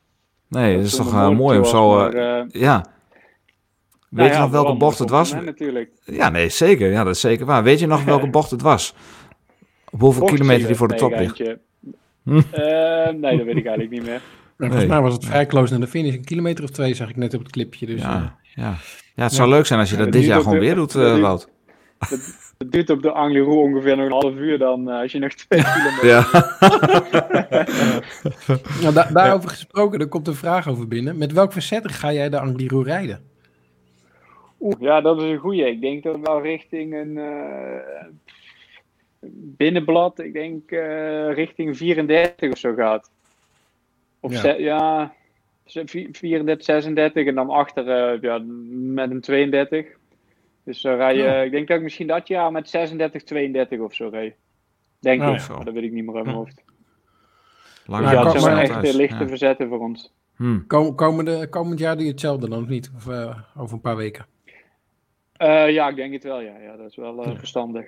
Nee, dat is toch uh, mooi om zo... Maar, uh, ja. Weet nou je nog welke bocht het was? natuurlijk. Ja, nee, zeker. Ja, dat is zeker waar. Weet je nog welke bocht het was? Op hoeveel kilometer die voor de top ligt? Uh, nee, dat weet ik eigenlijk niet meer. Nee, volgens mij was het vrij close naar de finish. Een kilometer of twee zag ik net op het clipje. Dus, ja, uh, ja. ja, het zou leuk zijn als je dat dit jaar gewoon weer doet, uh, Wout. Het, het duurt op de Angliru ongeveer nog een half uur dan als je nog twee kilometer... Ja. nou, da daarover gesproken, er komt een vraag over binnen. Met welk verzet ga jij de Angliru rijden? Oeh, ja, dat is een goeie. Ik denk dat wel richting een binnenblad, ik denk uh, richting 34 of zo gaat. Of ja, ja 34, 36 en dan achter uh, ja, met een 32. Dus dan rij je, ja. ik denk dat ik misschien dat jaar met 36, 32 of zo rijd. Denk oh, ik, dat weet ik niet meer uit mijn hoofd. Lang dus ja, het zijn echt uh, lichte ja. verzetten voor ons. Hmm. Kom, komende, komend jaar doe je hetzelfde dan of niet? Of uh, over een paar weken? Uh, ja, ik denk het wel, ja. ja dat is wel uh, verstandig.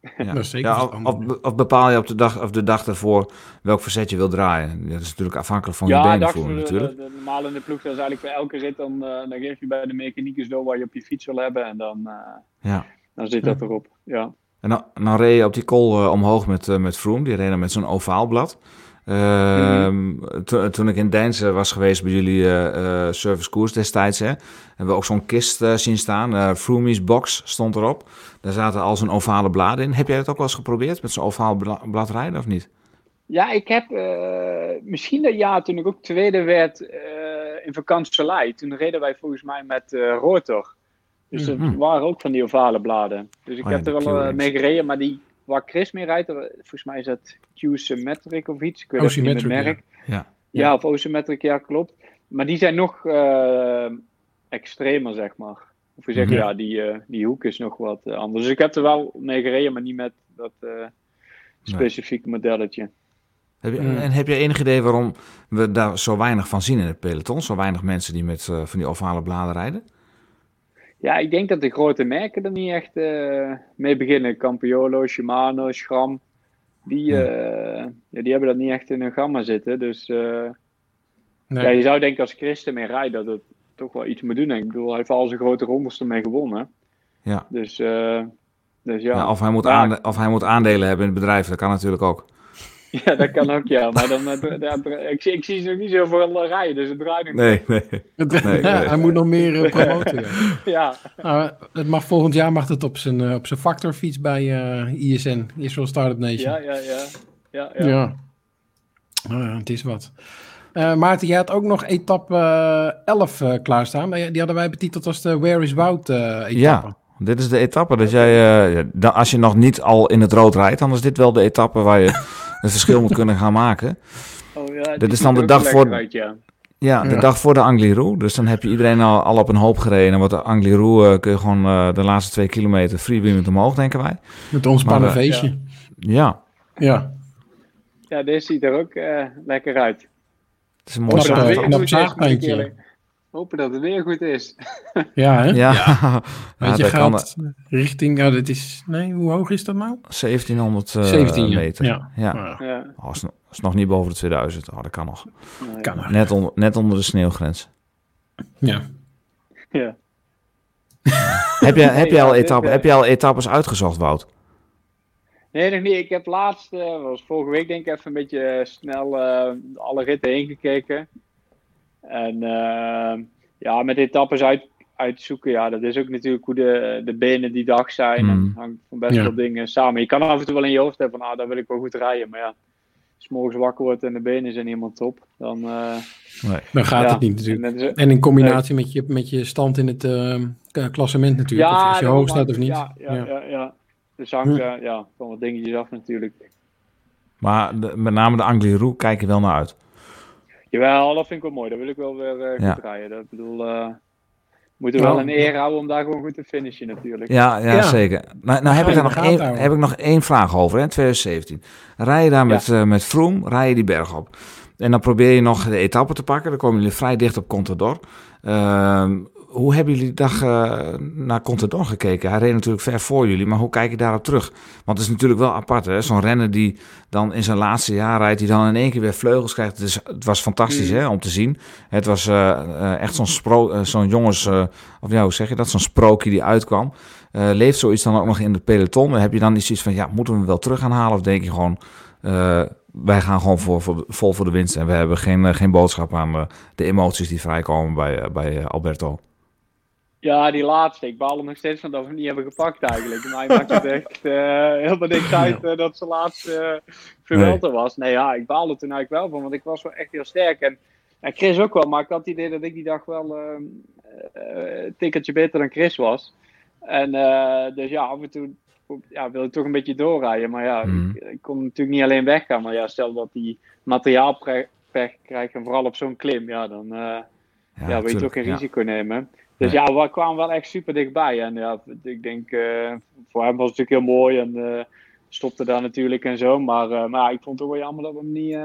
Ja. ja of, of, bepaal je op de dag of de dag ervoor welk verzet je wil draaien. Dat is natuurlijk afhankelijk van je benen voor natuurlijk. De, de, normaal in de ploeg, dat is eigenlijk bij elke rit, dan, uh, dan geef je bij de mechaniekers door waar je op je fiets wil hebben en dan, uh, ja. dan zit dat erop. Ja. En dan, dan reed je op die call uh, omhoog met, met Froome, die reed dan met zo'n ovaalblad. Ehm, toen ik in Deinzen was geweest bij jullie uh, service koers destijds, hè, hebben we ook zo'n kist zien staan. Uh, Froomies box stond erop. Daar zaten al zijn ovale bladen in. Heb jij dat ook wel eens geprobeerd met zo'n ovaal blad rijden of niet? Ja, ik heb misschien dat jaar toen ik ook tweede werd in vakantie Toen reden wij volgens mij met rotor. Dus mm het waren ook van die ovale bladen. Dus ik oh heb er wel mee gereden, maar die waar Chris mee rijdt, volgens mij is dat Q-Symmetric of iets. Ik weet niet het merk. Ja. Ja. of O-Symmetric, ja, klopt. Maar die zijn nog uh, extremer, zeg maar. Of we zeggen, ja, die, uh, die hoek is nog wat uh, anders. Dus ik heb er wel mee gereden, maar niet met dat specifieke modelletje. Heb je, en heb je enig idee waarom we daar zo weinig van zien in het peloton? Zo weinig mensen die met van die ovale bladen rijden? Ja, ik denk dat de grote merken er niet echt uh, mee beginnen. Campiolo, Shimano, Schram. Die, uh, ja, die hebben dat niet echt in hun gamma zitten. Dus uh, nee. ja, je zou denken als Christen mee rijdt dat het toch wel iets moet doen. Ik bedoel, hij heeft al zijn grote rondes ermee gewonnen. Ja. Dus, dus ja. ja. of, hij moet ja. of hij moet aandelen hebben in het bedrijf, dat kan natuurlijk ook. Ja, dat kan ook, ja. Maar dan, uh, ik, zie, ik zie ze nog niet zoveel rijden, dus het draait nog nee, nee. nee, nee. Hij moet nog meer uh, promoten. ja. Nou, het mag, volgend jaar mag het op zijn, uh, op zijn factorfiets bij ISN, Israel Startup Nation. Ja, ja, ja. Ja, ja. ja. Oh, het is wat. Maarten, jij had ook nog etappe 11 klaarstaan. Die hadden wij betiteld als de Where is Wout etappe. Ja. Dit is de etappe dat jij, als je nog niet al in het rood rijdt, dan is dit wel de etappe waar je een verschil moet kunnen gaan maken. Oh, ja, Dit is dan de dag voor. ja. de dag voor de Angliru. Dus dan heb je iedereen al, al op een hoop gereden. Want de Angliru uh, kun je gewoon uh, de laatste twee kilometer freewheelend omhoog, denken wij. Met ons uh, feestje. Ja. Ja. Ja, deze ziet er ook lekker uit. Het is een mooi zaagpijntje hopen dat het weer goed is. Ja, hè? Ja. ja. Want je gaat richting, ja, dat is, nee, hoe hoog is dat nou? 1700 uh, 17, meter. Ja. ja. ja. Oh, is, is, nog niet boven de 2000. Oh, dat kan nog. Nee. Kan nog. Net, onder, net onder de sneeuwgrens. Ja. Ja. heb, je, heb, je al etappe, heb je al etappes uitgezocht, Wout? Nee, nog niet. Ik heb laatst, uh, was vorige week denk ik even een beetje snel uh, alle ritten heen gekeken. En uh, ja, met etappes uit, uitzoeken, ja, dat is ook natuurlijk hoe de, de benen die dag zijn. Mm. En hangt van best wel dingen samen. Je kan af en toe wel in je hoofd hebben van, ah, daar wil ik wel goed rijden. Maar ja, als je morgens wakker wordt en de benen zijn helemaal top, dan... Uh, nee, dan gaat het niet natuurlijk. En, in combinatie met, je, met je stand in het uh, klassement natuurlijk. Ja, of als je hoog staat of niet. Ja, ja, ja. ja, Dus hangt hm. uh, ja, van wat dingetjes af natuurlijk. Maar de, met name de Angliru kijken wel naar uit. Jawel, dat vind ik wel mooi. Dat wil ik wel weer uh, goed rijden. Dat, bedoel, uh, moeten we wel een eer houden om daar gewoon goed te finishen natuurlijk. Ja, ja, ja. zeker. Nou, nou heb, ik daar nog één, heb ik nog één vraag over, hè, 2017. Rij je daar met, ja. uh, met Vroom, rij je die berg op. En dan probeer je nog de etappe te pakken. Dan komen jullie vrij dicht op Contador. Uh, hoe hebben jullie de dag uh, naar Contador gekeken? Hij reed natuurlijk ver voor jullie, maar hoe kijk je daarop terug? Want het is natuurlijk wel apart, hè? Zo'n renner die dan in zijn laatste jaar rijdt, die dan in één keer weer vleugels krijgt. Dus het was fantastisch, mm. hè, om te zien. Het was uh, echt zo'n spro zo'n jongens, of ja, hoe zeg je dat? Zo'n sprookje die uitkwam. leeft zoiets dan ook nog in de peloton? Heb je dan iets van, ja, moeten we hem wel terug gaan halen? Of denk je gewoon, wij gaan gewoon voor, voor, vol voor de winst. En we hebben geen, geen boodschap aan de emoties die vrijkomen bij, bij Alberto. Ja, die laatste. Ik baal er nog steeds van dat we hem niet hebben gepakt eigenlijk. Mij maakt het echt uh, helemaal niks uit uh, dat ze laatste uh, was. Nee, ja, ik baalde toen eigenlijk wel van, want ik was wel echt heel sterk. En, en Chris ook wel, maar ik had het idee dat ik die dag wel ehm, een tikkeltje beter dan Chris was. En dus ja, af en toe ja, wil ik toch een beetje doorrijden. Maar ja, mm. ik, ik, kon natuurlijk niet alleen weggaan. Maar ja, stel dat die materiaalpech krijgt en vooral op zo'n klim, ja, dan ja, ja, wil je toch geen risico nemen. Dus ja, we kwamen wel echt super dichtbij. En ja, ik denk, uh, voor hem was het natuurlijk heel mooi en uh, stopte daar natuurlijk en zo. Maar, uh, maar ik vond het ook wel jammer dat we hem niet,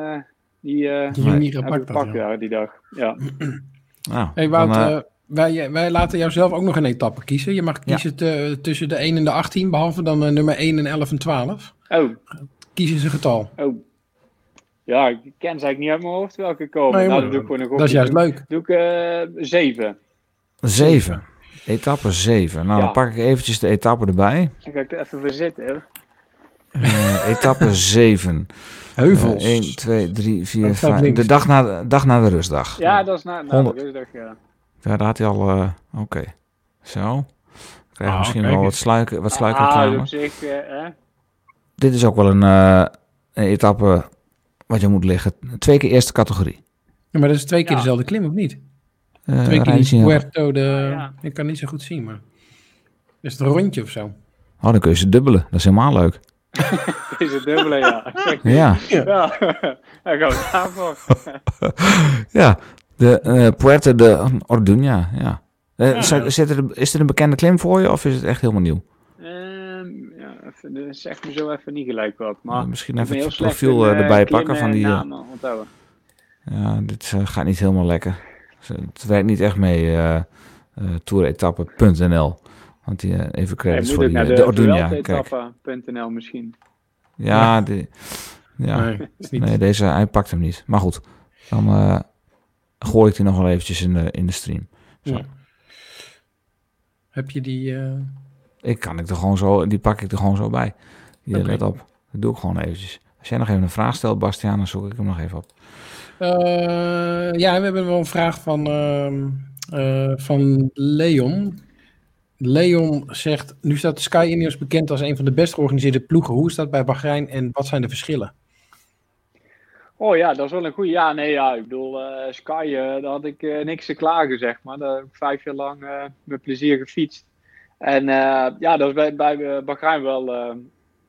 niet, nee. niet gepakt had, ja. die dag. Ja. Nou, hey Wout, dan, wij, wij laten jou zelf ook nog een etappe kiezen. Je mag kiezen ja. tussen de 1 en de 18, behalve dan nummer 1 en 11 en 12. Oh. Kies eens een getal. Oh. Ja, ik ken ze eigenlijk niet uit mijn hoofd welke komen. Nee, nou, dat, doe ik gewoon dat is juist leuk. Doe ik 7. Zeven. Etappe 7. Nou, dan pak ik eventjes de etappe erbij. Dan ga ik er even voor zitten. Uh, etappe 7. Heuvels. 1, 2, 3, 4, 5. De dag na, dag na de rustdag. Ja, dat is na, na de rustdag, ja. Ja, daar had hij al... Uh, Oké. Okay. Zo. Krijg je oh, misschien wel wat sluiken, wat sluiken ah, op zich, uh, Dit is ook wel een, uh, een etappe wat je moet liggen. Twee keer eerste categorie. Ja, maar dat is twee keer ja. dezelfde klim, of niet? Uh, twee keer Puerto de... Ja. Ik kan niet zo goed zien, maar... Is het een rondje of zo? Oh, dan kun je ze dubbelen. Dat is helemaal leuk. is het dubbele, ja. ja. Ja, daar gaan we daarvoor. ja, de uh, Puerto de Orduña, ja. Uh, ja. Zit er, is er een bekende klim voor je of is het echt helemaal nieuw? Ja, even, zeg me zo even niet gelijk wat. Maar misschien even het profiel in, erbij pakken van die... Namen, ja, dit gaat niet helemaal lekker. Het werkt niet echt mee, uh, touretappe.nl. Want die, uh, even credits ja, voor die, de, de, Orduña. misschien. Ja, de, ja. Nee, nee, deze, hij pakt hem niet. Maar goed, dan uh, gooi ik die nog wel eventjes in de, in de stream. Zo. Ja. Heb je die... Uh... Ik kan ik er gewoon zo, die pak ik er gewoon zo bij. Hier, okay. let op. Dat doe ik gewoon eventjes. Als jij nog even een vraag stelt, Bastiaan, dan zoek ik hem nog even op. Uh, ja, we hebben wel een vraag van, uh, van Leon. Leon zegt, nu staat Sky Ineos bekend als een van de best georganiseerde ploegen. Hoe is dat bij Bahrein en wat zijn de verschillen? Oh ja, dat is wel een goede. Ja, nee, ja, ik bedoel, uh, Sky, daar had ik niks te klagen, zeg maar. Daar heb ik vijf jaar lang met plezier gefietst. En ja, dat is bij, bij Bahrein wel,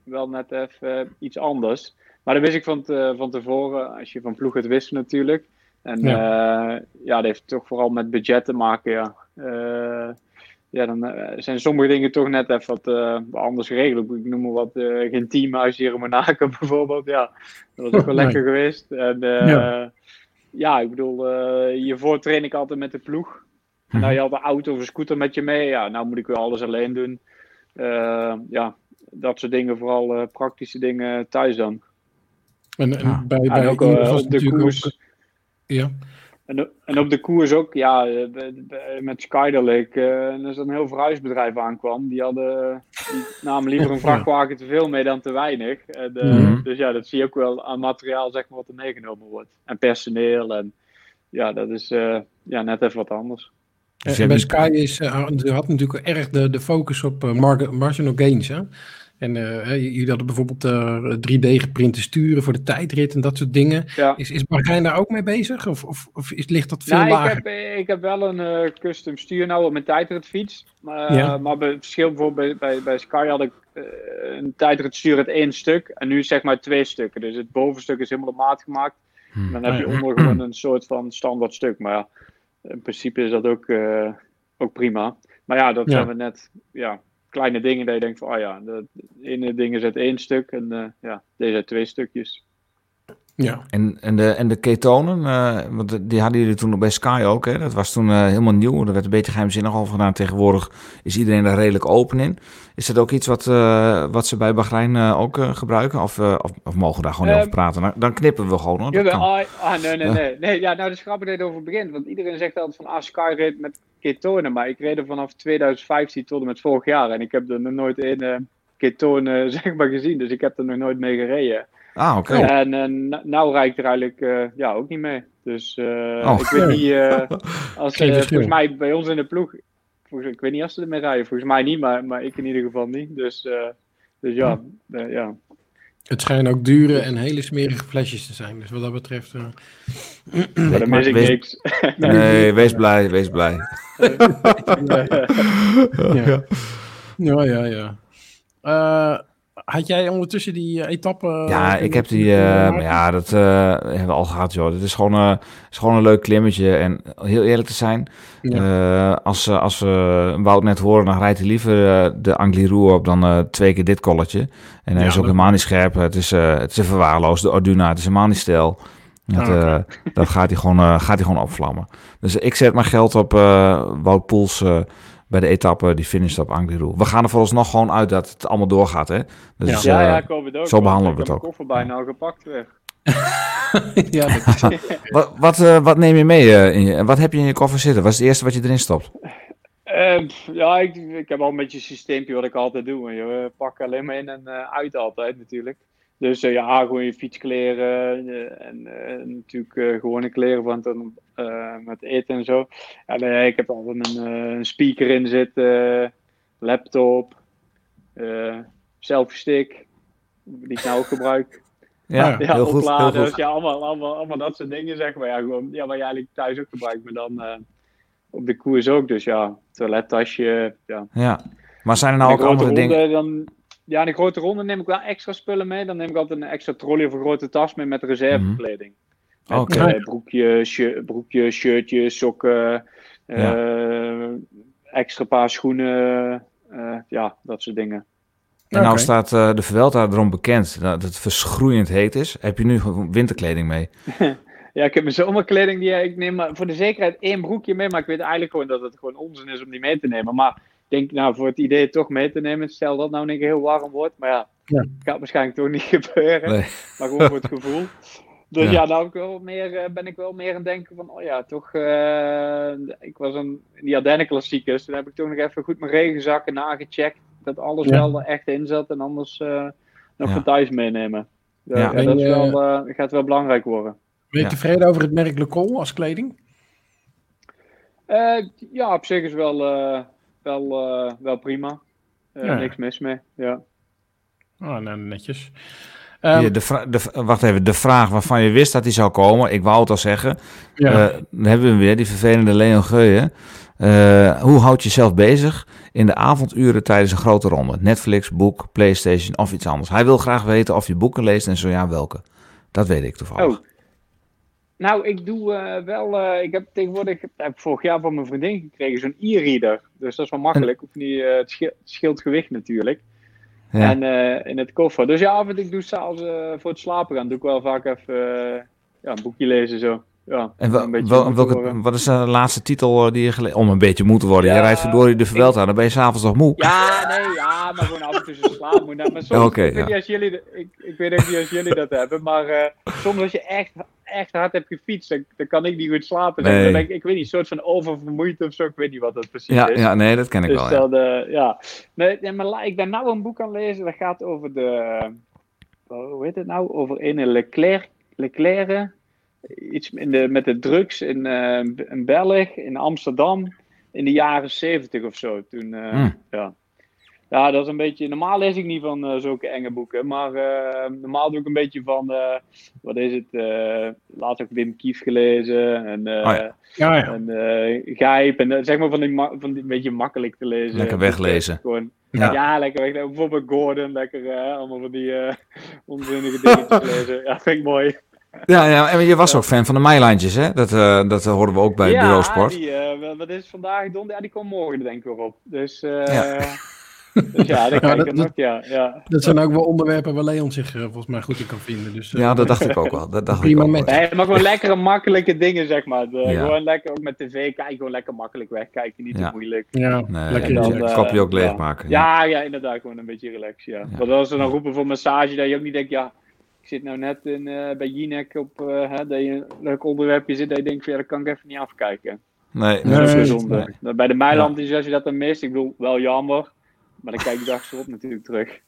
wel net even iets anders. Maar dat wist ik van, te, van tevoren, als je van ploeg het wist natuurlijk. En ja. ja, dat heeft toch vooral met budget te maken, ja ja, dan uh, zijn sommige dingen toch net even wat anders geregeld. Ik noem maar wat, geen teamhuis hier in Monaco bijvoorbeeld. Ja, dat was ook wel lekker geweest. En ja. ja. ik bedoel, hiervoor train ik altijd met de ploeg. Mhm. Nou, je had een auto of een scooter met je mee. Ja, nou moet ik weer alles alleen doen. ja, dat soort dingen, vooral praktische dingen thuis dan. En, en bij, bij ook, op de koers. Ook, ja. En, en op de koers ook, ja, eh, met Skyderlake, uh, er een heel verhuisbedrijf aankwam. Die hadden die namen liever een vrachtwagen te veel mee dan te weinig. En, uh, mm -hmm. Dus ja, dat zie je ook wel aan materiaal zeg maar, wat er meegenomen wordt. En personeel. En ja, dat is uh, ja, net even wat anders. En bij Sky is, had natuurlijk erg de, de focus op marginal gains. Hè? En uh, jullie hadden bijvoorbeeld uh, eh, 3D-geprinte sturen voor de tijdrit en dat soort dingen. Ja. Is, is Bahrein daar ook mee bezig? Of, of, of is, ligt dat veel nou, lager? Ik heb, ik heb wel een uh, custom stuur nou op mijn tijdritfiets. Maar, ja. maar bij het verschil bijvoorbeeld bij, bij, bij Sky had ik een tijdritstuur het één stuk. En nu zeg maar twee stukken. Dus het bovenstuk is helemaal op maat gemaakt. Hmm. Dan heb je onder gewoon een soort van standaard stuk. Maar ja, in principe is dat ook, ook prima. Maar ja, dat ja. zijn we net... Ja, kleine dingen dat je denkt van, oh ja, de, ene ding is één stuk en uh, ja, deze twee stukjes. Ja. En, en, de, en de ketonen, uh, want die hadden jullie toen bij Sky ook, hè? dat was toen uh, helemaal nieuw, er werd een beetje geheimzinnig over gedaan. Tegenwoordig is iedereen daar redelijk open in. Is dat ook iets wat, wat ze bij Bahrein ook gebruiken? Of, of, of, mogen we daar gewoon um, over praten? Dan, dan, knippen we gewoon hoor. Ja, ah, ah, nee, nee, nee, nee. Ja, nou, de grappig dat je over begint, want iedereen zegt altijd van, ah, Sky reed met ketonen, maar ik reed er vanaf 2015 tot en met vorig jaar. En ik heb er nog nooit een uh, ketonen zeg maar, gezien, dus ik heb er nog nooit mee gereden. Ah, oké. En uh, nou rijd ik er eigenlijk uh, ja, ook niet mee. Dus oh. ik weet niet, als, volgens mij bij ons in de ploeg, volgens, ik weet niet als ze ermee rijden, volgens mij niet, maar, maar ik in ieder geval niet. Dus, dus ja, ja. Het schijnen ook dure en hele smerige flesjes te zijn. Dus wat dat betreft. Uh... Ja, dan mis ik wees... niks. Nee, wees blij, wees blij. ja, ja, ja. ja. Uh, had jij ondertussen die uh, etappe? Ja, ik heb die. ja, dat hebben we al gehad, joh. Het is gewoon, is gewoon een leuk klimmetje. En heel eerlijk te zijn, ja. als, als we Wout net horen, dan rijdt hij liever de Angliru op dan twee keer dit kolletje. En hij is ook helemaal niet scherp. Het is, het is een verwaarloosde Orduna. Het is helemaal niet stijl. Dat, uh, dat gaat hij gewoon, uh, gaat hij gewoon opvlammen. Dus ik zet mijn geld op Wout Poels bij de etappe die finisht op Angliru. We gaan er vooralsnog gewoon uit dat het allemaal doorgaat. Hè? Dus, ja, ja, ja ook. Zo behandelen we het ook. Ik heb koffer bijna al gepakt weg. ja, dat is... wat, wat, wat, neem je mee? in je, wat heb je in je koffer zitten? Wat is het eerste wat je erin stopt? Uh, ja, ik, ik heb al een beetje een systeempje wat ik altijd doe. Je pak alleen maar in en uh, uit altijd natuurlijk. Dus uh, ja, gewoon je fietskleren en natuurlijk gewone kleren van het, met eten en zo. En ik heb altijd een, een speaker in zitten, laptop, selfie stick, die ik nou ook gebruik. Ja, ja heel, goed, heel goed. Ja, allemaal, allemaal, allemaal dat soort dingen zeg maar. Ja, gewoon, ja, waar je eigenlijk thuis ook gebruikt, maar dan op de koers ook. Dus ja, toilettasje. Ja. ja. Maar zijn er nou ook andere dingen? Dan, ja, in de grote ronde neem ik wel extra spullen mee. Dan neem ik altijd een extra trolley of een grote tas mee met reservekleding. Mm -hmm. okay. broekje, broekje, shirtje, sokken, uh, extra paar schoenen, uh, ja, dat soort dingen. En nou staat uh, de Vuelta erom bekend dat het verschroeiend heet is. Heb je nu winterkleding mee? Ja, ik heb mijn zomerkleding. Die, ik neem maar voor de zekerheid één broekje mee. Maar ik weet eigenlijk gewoon dat het gewoon onzin is om die mee te nemen. Maar denk, nou, voor het idee toch mee te nemen. Stel dat nou een keer heel warm wordt. Maar ja, ja. gaat waarschijnlijk toch niet gebeuren. Nee. Maar gewoon voor het gevoel. Dus ja, nou ik wel meer, eh, ben ik wel meer aan het denken van, oh ja, toch, uh, ik was een, in die Ardennen klassiekers, toen heb ik toch nog even goed mijn regenzakken nagecheckt, dat alles wel er echt in zat en anders uh, nog ja. van thuis meenemen. Ja, dat is wel, gaat wel belangrijk worden. Ben je tevreden over het merk Le Col als kleding? Uh, ja, op zich is wel, wel, uh, wel prima. Ja. Niks mis mee, ja. Oh, nou, netjes. Um, de, de, wacht even, de vraag waarvan je wist dat die zou komen, ik wou het al zeggen. Ja. dan hebben we hem weer, die vervelende Leon Geuyen. hoe houd je jezelf bezig in de avonduren tijdens een grote ronde? Netflix, boek, Playstation of iets anders. Hij wil graag weten of je boeken leest en zo ja, welke. Dat weet ik toevallig. Oh. Nou, ik doe uh, wel. Uh, ik heb tegenwoordig. Ik heb vorig jaar van mijn vriendin gekregen zo'n e-reader. Dus dat is wel makkelijk. Of niet, uh, het, scheelt, scheelt gewicht natuurlijk. Ja. En in het koffer. Dus ja, af en toe doe s'avonds voor het slapen gaan. Doe ik wel vaak even ja, een boekje lezen zo. Ja, en wel, wel, welke, wat is de laatste titel die je gelezen Om een beetje moe te worden. Ja, je rijdt verdorie de Vuelta, dan ben je s'avonds nog moe. Ja, nee, ja, maar gewoon af en toe slaap moet. Maar soms, okay, ik, weet niet als jullie, ik, ik weet niet als jullie dat hebben, maar soms als je echt echt hard heb gefietst, dan, dan kan ik niet goed slapen. Nee. Dan denk ik, ik weet niet, een soort van oververmoeid of zo. Ik weet niet wat dat precies ja, is. Ja, nee, dat ken ik dus wel. Ja. ja. Nee, maar ik ben nou een boek aan het lezen. Dat gaat over de, hoe heet het nou? Over een Leclerc, Leclerc iets in de, met de drugs in, uh, in België, in Amsterdam, in de jaren zeventig of zo. Toen, uh, hmm. ja. Ja, dat is een beetje. Normaal lees ik niet van uh, zulke enge boeken. Maar normaal doe ik een beetje van. Wat is het? laatst ook Wim Kief gelezen. En, oh ja. Ja, ja. en Gijp. En zeg maar van die, van die beetje makkelijk te lezen. Lekker weglezen. Gewoon, ja. ja. lekker weglezen. Bijvoorbeeld Gordon. Lekker allemaal van die onzinnige dingetjes lezen. Ja, vind ik mooi. Ja, ja, en je was ook fan van de Mailandjes, hè? Dat, uh, dat horen we ook bij ja, Bureau Sport. Die, uh, wat is vandaag? Donderdag, ja, die komt morgen denk ik weer op. Dus uh, ja. Dus ja, dat, ja, dat, ja, ja. dat zijn ook wel onderwerpen waar Leon zich volgens mij goed in kan vinden. Dus, uh, ja, dat dacht ik ook wel. Dat dacht prima ik ook met. Nee, maar gewoon lekkere, makkelijke dingen, zeg maar. De, ja. Gewoon lekker, ook met tv kijken, gewoon lekker makkelijk wegkijken. Niet te moeilijk. Ja, nee, lekker dan, uh, kopje ook leegmaken. Ja. ja, inderdaad. Gewoon een beetje relaxed, ja. Want als ze dan roepen voor massage, dat je ook niet denkt, ja... Ik zit nou net in, bij Jinek op hè, dat je een leuk onderwerpje zit. Dat je denkt, van, ja, dat kan ik even niet afkijken. Nee, dat is gezonde. Bij de Meiland is als je dat dan mist. Ik bedoel, wel jammer. Maar dan kijk je dag erop natuurlijk terug.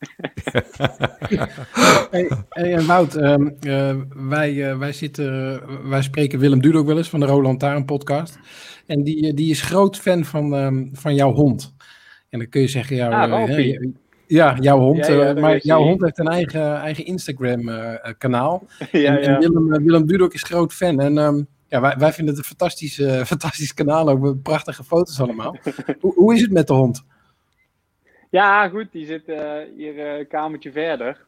hey, hey, en Wout, um, uh, wij, uh, wij, zitten, wij spreken Willem Dudok wel eens van de Roland Taarn podcast. En die, die is groot fan van, um, van jouw hond. En dan kun je zeggen, jou, ah, uh, ja, jouw hond. Ja, ja, maar jouw hond heeft een eigen, eigen Instagram-kanaal. ja, en, en Willem, Willem Dudok is groot fan. En um, ja, wij, wij vinden het een fantastisch, fantastisch kanaal. Ook prachtige foto's allemaal. hoe, hoe is het met de hond? Ja, goed, die zit uh, hier een uh, kamertje verder.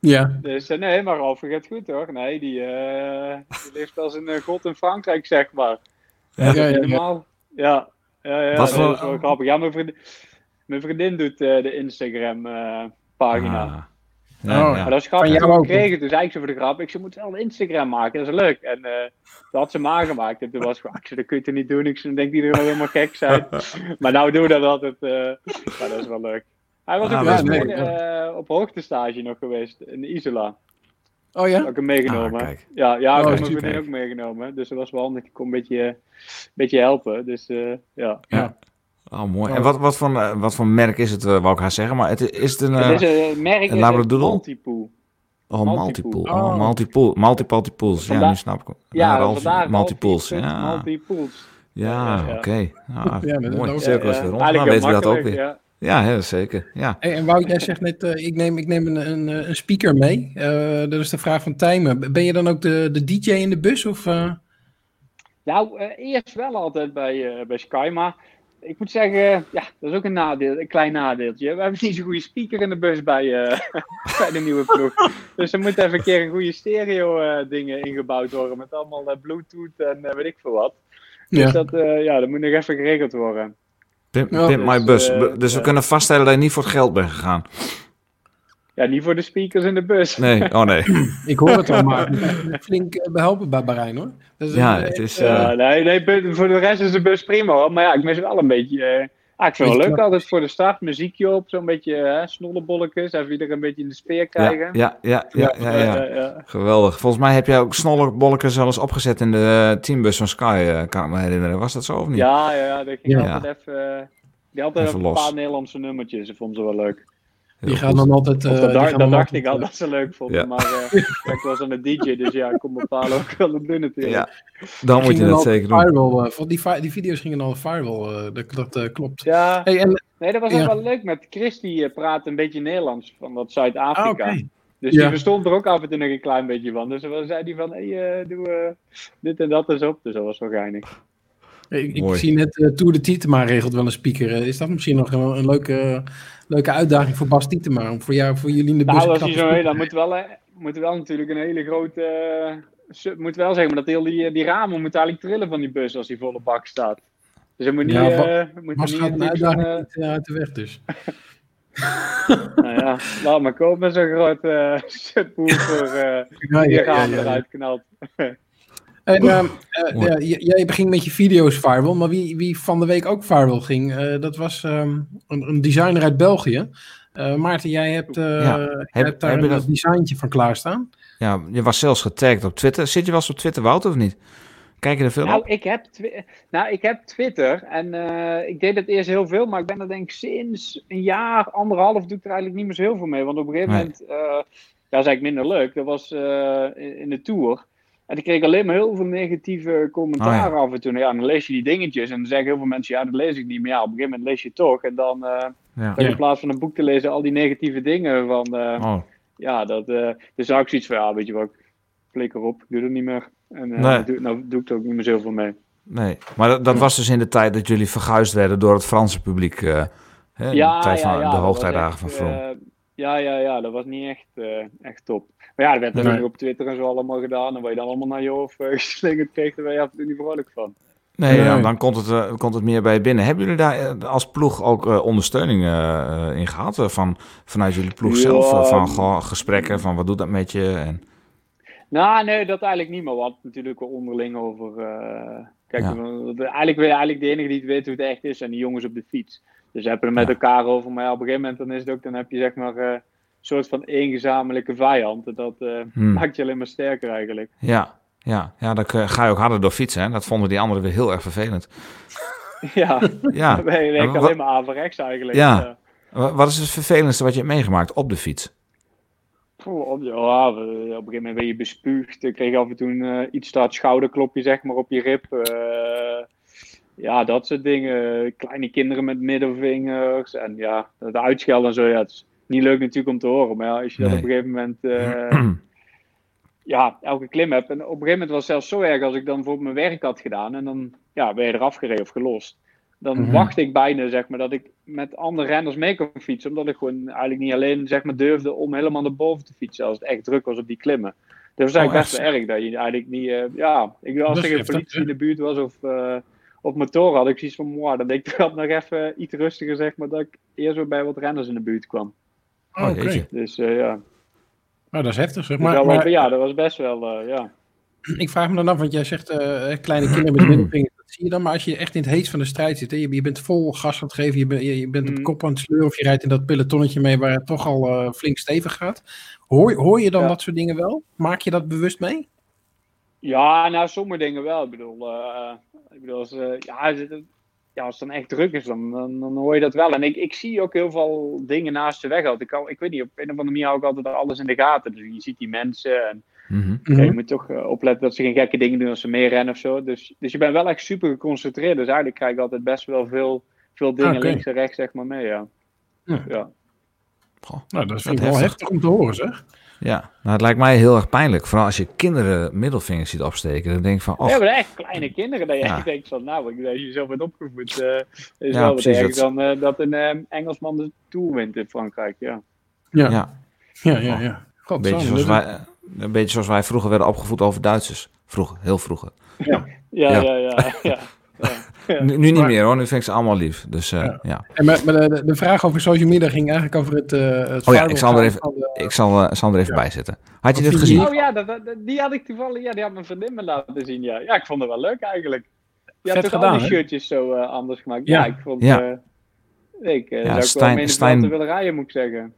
Ja. Dus uh, nee, maar Ralf gaat goed hoor. Nee, die, die leeft als een god in Frankrijk, zeg maar. Ja, ja, ja. Ja, ja, ja, ja Wat voor... dat is wel grappig. Ja, mijn vriendin, mijn vriendin doet de Instagram-pagina. Ah. Ja, oh, Maar dat is grappig. Ik gekregen, dus eigenlijk zo voor de grap. Ik ze moet wel een Instagram maken, dat is leuk. En uh, dat had ze maar gemaakt. En toen was gewoon, ik zei, dat kun je toch niet doen? Ik dan denkt iedereen helemaal gek zijn. maar nou doen we dat altijd. Uh, maar dat is wel leuk. Hij was ook ah, nee, uh, op hoogtestage nog geweest in Isola. Oh ja? Heb ik hem meegenomen. Ah, ja, ja, ik oh, heb mijn vriendin ook meegenomen. Dus dat was wel handig. Ik kon een beetje, een beetje helpen. Dus ja. ja. Oh, mooi. En wat, wat, voor, wat voor merk is het, wou ik haar zeggen? Maar het, is het een, het is een merk een Labradoodle? Multipool. Oh, multipool. Oh, oh. multipool. Multipools. Ja, nu snap ik Ja, multipools. Ja. Multipools. Ja, oké. Okay. Ah, ja, mooi. Ja, Cirkel is weer rond. Dan weten we dat ook weer. Ja. Ja, heel zeker. Ja. Hey, en Wout, jij zegt net, uh, ik neem, ik neem een, een, een speaker mee. Uh, dat is de vraag van Tijmen. Ben je dan ook de, de DJ in de bus? Of, uh... Nou, eerst wel altijd bij, bij Sky, maar ik moet zeggen, ja, dat is ook een nadeel, een klein nadeeltje. We hebben niet zo'n goede speaker in de bus bij, bij de nieuwe ploeg. Dus er moet even een keer een goede stereo dingen ingebouwd worden met allemaal Bluetooth en weet ik veel wat. Dus ja. dat, ja, dat moet nog even geregeld worden. Pimp, ja, pimp dus, my bus. Uh, dus we uh, kunnen vaststellen dat je niet voor het geld bent gegaan. Ja, niet voor de speakers in de bus. Nee, oh nee. ik hoor het al, maar flink behelpen bij Bahrein hoor. ja, het is... Uh... nee, nee, voor de rest is de bus prima hoor. Maar ja, ik mis wel een beetje... Ah, ik vind het wel leuk altijd voor de start, muziekje op, zo'n beetje hè, snollebolletjes, even iedereen een beetje in de speer krijgen. Ja, ja, ja, ja, ja, ja. geweldig. Volgens mij heb jij ook snollebolletjes zelfs opgezet in de teambus van Sky, kan ik me herinneren. Was dat zo of niet? Ja, ja, dat ging altijd even, die had even een paar Nederlandse nummertjes, dat vond ze wel leuk. Die gaan dan altijd. Uh, dat, dacht, dat dacht ik al dat ze leuk vonden. Ja. Maar uh, ik was aan het DJ, dus ja, ik kon bepalen ook wel het doen natuurlijk. Ja, dan moet je dat zeker doen. Firewall, uh, die, die video's gingen al firewall, dat, dat klopt. Ja, hey, en, nee, dat was ook wel leuk met Chris, die praat een beetje Nederlands van dat Zuid-Afrika. Ah, okay. Dus die verstond er ook af en toe nog een klein beetje van. Dus dan zei hij van, hé, hey, doe dit en dat eens op. Dus dat was wel geinig. Ik, ik zie net uh, Tour de Tietema regelt wel een speaker. is dat misschien nog een, een leuke leuke uitdaging voor Bas Tietema. Om voor, jou, voor jullie in de bus nou, als zo, dan moet wel, moet wel natuurlijk een hele grote... Uh, moet wel zeggen, maar dat heel die, die ramen moeten eigenlijk trillen van die bus als die volle bak staat. Dus dat moet niet... Ja, uh, moet Bas gaat een uitdaging uh, uit de weg dus. nou ja, laat maar komen zo'n grote uh, subwoofer uh, die ramen eruit knalt. En, uh, uh, ja, jij begint met je video's firewall, maar wie, wie van de week ook firewall ging, uh, dat was um, een, een, designer uit België. Eh, Maarten, jij hebt, ja. heb, hebt daar een dat... designtje van klaarstaan. Ja, je was zelfs getagd op Twitter. Zit je wel eens op Twitter, Wouter, of niet? Kijk je er veel nou, Ik heb nou, ik heb Twitter en ik deed het eerst heel veel, maar ik ben er denk ik sinds een jaar, anderhalf, doe ik er eigenlijk niet meer zo heel veel mee. Want op een gegeven nee. moment, ja, is eigenlijk minder leuk. Dat was in de Tour. En ik kreeg alleen maar heel veel negatieve commentaren oh, af en toe. Ja, dan lees je die dingetjes en dan zeggen heel veel mensen, ja, dat lees ik niet. Maar ja, op een gegeven moment lees je het toch. En dan uh, ja. in plaats van een boek te lezen al die negatieve dingen van... Uh, oh. Ja, dat, uh, dus zou ik zoiets van, ja, weet je wat, ik flik erop, ik doe het niet meer. En nee. doe, nou doe ik er ook niet meer zoveel mee. Nee, maar dat, dat was dus in de tijd dat jullie verguisd werden door het Franse publiek. Hè, ja, de tijd van ja, de hoogtijdagen van Vroom. ja, ja, ja, dat was niet echt, echt top. Maar ja, dat werd natuurlijk op Twitter en zo allemaal gedaan. En waar je dan allemaal naar je hoofd uh, geslingerd kreeg, daar ben je absoluut niet vrolijk van. Nee, dan komt het, uh, komt het meer bij je binnen. Hebben jullie daar uh, als ploeg ook uh, ondersteuning in gehad? van, vanuit jullie ploeg ja, zelf? van goh, gesprekken, van wat doet dat met je? En... Nou, nee, dat eigenlijk niet. Maar wat natuurlijk onderling over... kijk, ja. eigenlijk, eigenlijk de enige die het weet hoe het echt is, zijn die jongens op de fiets. Dus hebben er met ja. elkaar over. Maar ja, op een gegeven moment dan is het ook, dan heb je zeg maar soort van één gezamenlijke vijand. Dat uh, hmm. maakt je alleen maar sterker eigenlijk. Ja, ja, ja dan ga je ook harder door fietsen. Hè? Dat vonden die anderen weer heel erg vervelend. ja, ja. dan ben je alleen maar averechts eigenlijk. Ja. Wat is het vervelendste wat je hebt meegemaakt op de fiets? op, ja, op een gegeven moment ben je bespuugd. Ik kreeg af en toe uh, iets dat schouderklopje zeg maar, op je rib. Uh, ja, dat soort dingen. Kleine kinderen met middelvingers. En ja, het uitschelden en zo. Ja, het is niet leuk natuurlijk om te horen. Maar ja, als je dat op een gegeven moment uh, ja, elke klim hebt. En op een gegeven moment was het zelfs zo erg als ik dan voor mijn werk had gedaan. En dan ja, ben je eraf gereden of gelost. Dan mm -hmm. wacht ik bijna, zeg maar, dat ik met andere renners mee kon fietsen. Omdat ik gewoon eigenlijk niet alleen, zeg maar, durfde om helemaal naar boven te fietsen. Als het echt druk was op die klimmen. Dus dat was eigenlijk oh, best wel erg dat je eigenlijk niet, uh, ja, ik, als er geen politie in de buurt was of uh, op motor had ik zoiets van, wow, dan denk ik dat nog even iets rustiger, zeg maar, dat ik eerst weer bij wat renners in de buurt kwam. Oh, oké. Dus uh, ja. Nou, dat is heftig zeg. Maar, maar, ja, dat was best wel, uh, ja. Ik vraag me dan af, want jij zegt uh, kleine kinderen met middelvingers. Dat zie je dan, maar als je echt in het heet van de strijd zit, hè, je, je, bent vol gas aan het geven, je, ben, je, je bent op mm. kop aan het sleuren of je rijdt in dat pelotonnetje mee waar het toch al flink stevig gaat. Hoor, hoor je dan ja. dat soort dingen wel? Maak je dat bewust mee? Ja, nou, sommige dingen wel. Ik bedoel, ik bedoel als, ja, ja, als het dan echt druk is, dan, dan, dan, hoor je dat wel. En ik, ik zie ook heel veel dingen naast de weg altijd. Ik, ik weet niet, op een of andere manier hou ik altijd alles in de gaten. Dus je ziet die mensen en mhm. je moet toch eh, opletten dat ze geen gekke dingen doen als ze meer rennen of zo. Dus, dus je bent wel echt super geconcentreerd. Dus eigenlijk krijg ik altijd best wel veel, veel dingen ah, links en rechts zeg maar mee, ja. ja. Goh, nou, dat vind ik wel heftig om te horen, zeg. Ja, nou, het lijkt mij heel erg pijnlijk. Vooral als je kinderen middelvingers ziet opsteken. Dan denk ik van, oh. Ja, maar echt kleine kinderen. Dat je ja. denkt van, nou, ik, als je zo bent opgevoed, uh, is ja, wel wat erg dan uh, dat een uh, Engelsman de Tour wint in Frankrijk, ja. Ja, ja, ja. ja, ja. God, een, beetje zoals wij, een beetje zoals wij vroeger werden opgevoed over Duitsers. Vroeger, heel vroeger. Ja, ja, ja, ja. Ja, nu, nu, niet meer hoor, nu vind ik ze allemaal lief. Dus uh, ja. En maar, maar de, de, vraag over social media ging eigenlijk over het. Uh, het oh ja, ik zal, er even, ik zal, uh, zal er even bij zetten. Had je dit gezien? Oh ja, dat, dat, die had ik toevallig. Ja, die had mijn vriendin me laten zien. Ja, ja ik vond het wel leuk eigenlijk. Die had toch gedaan, al die shirtjes zo anders gemaakt. Ja, ik vond. Ja. ik ja, zou ik wel mee willen rijden, moet ik zeggen.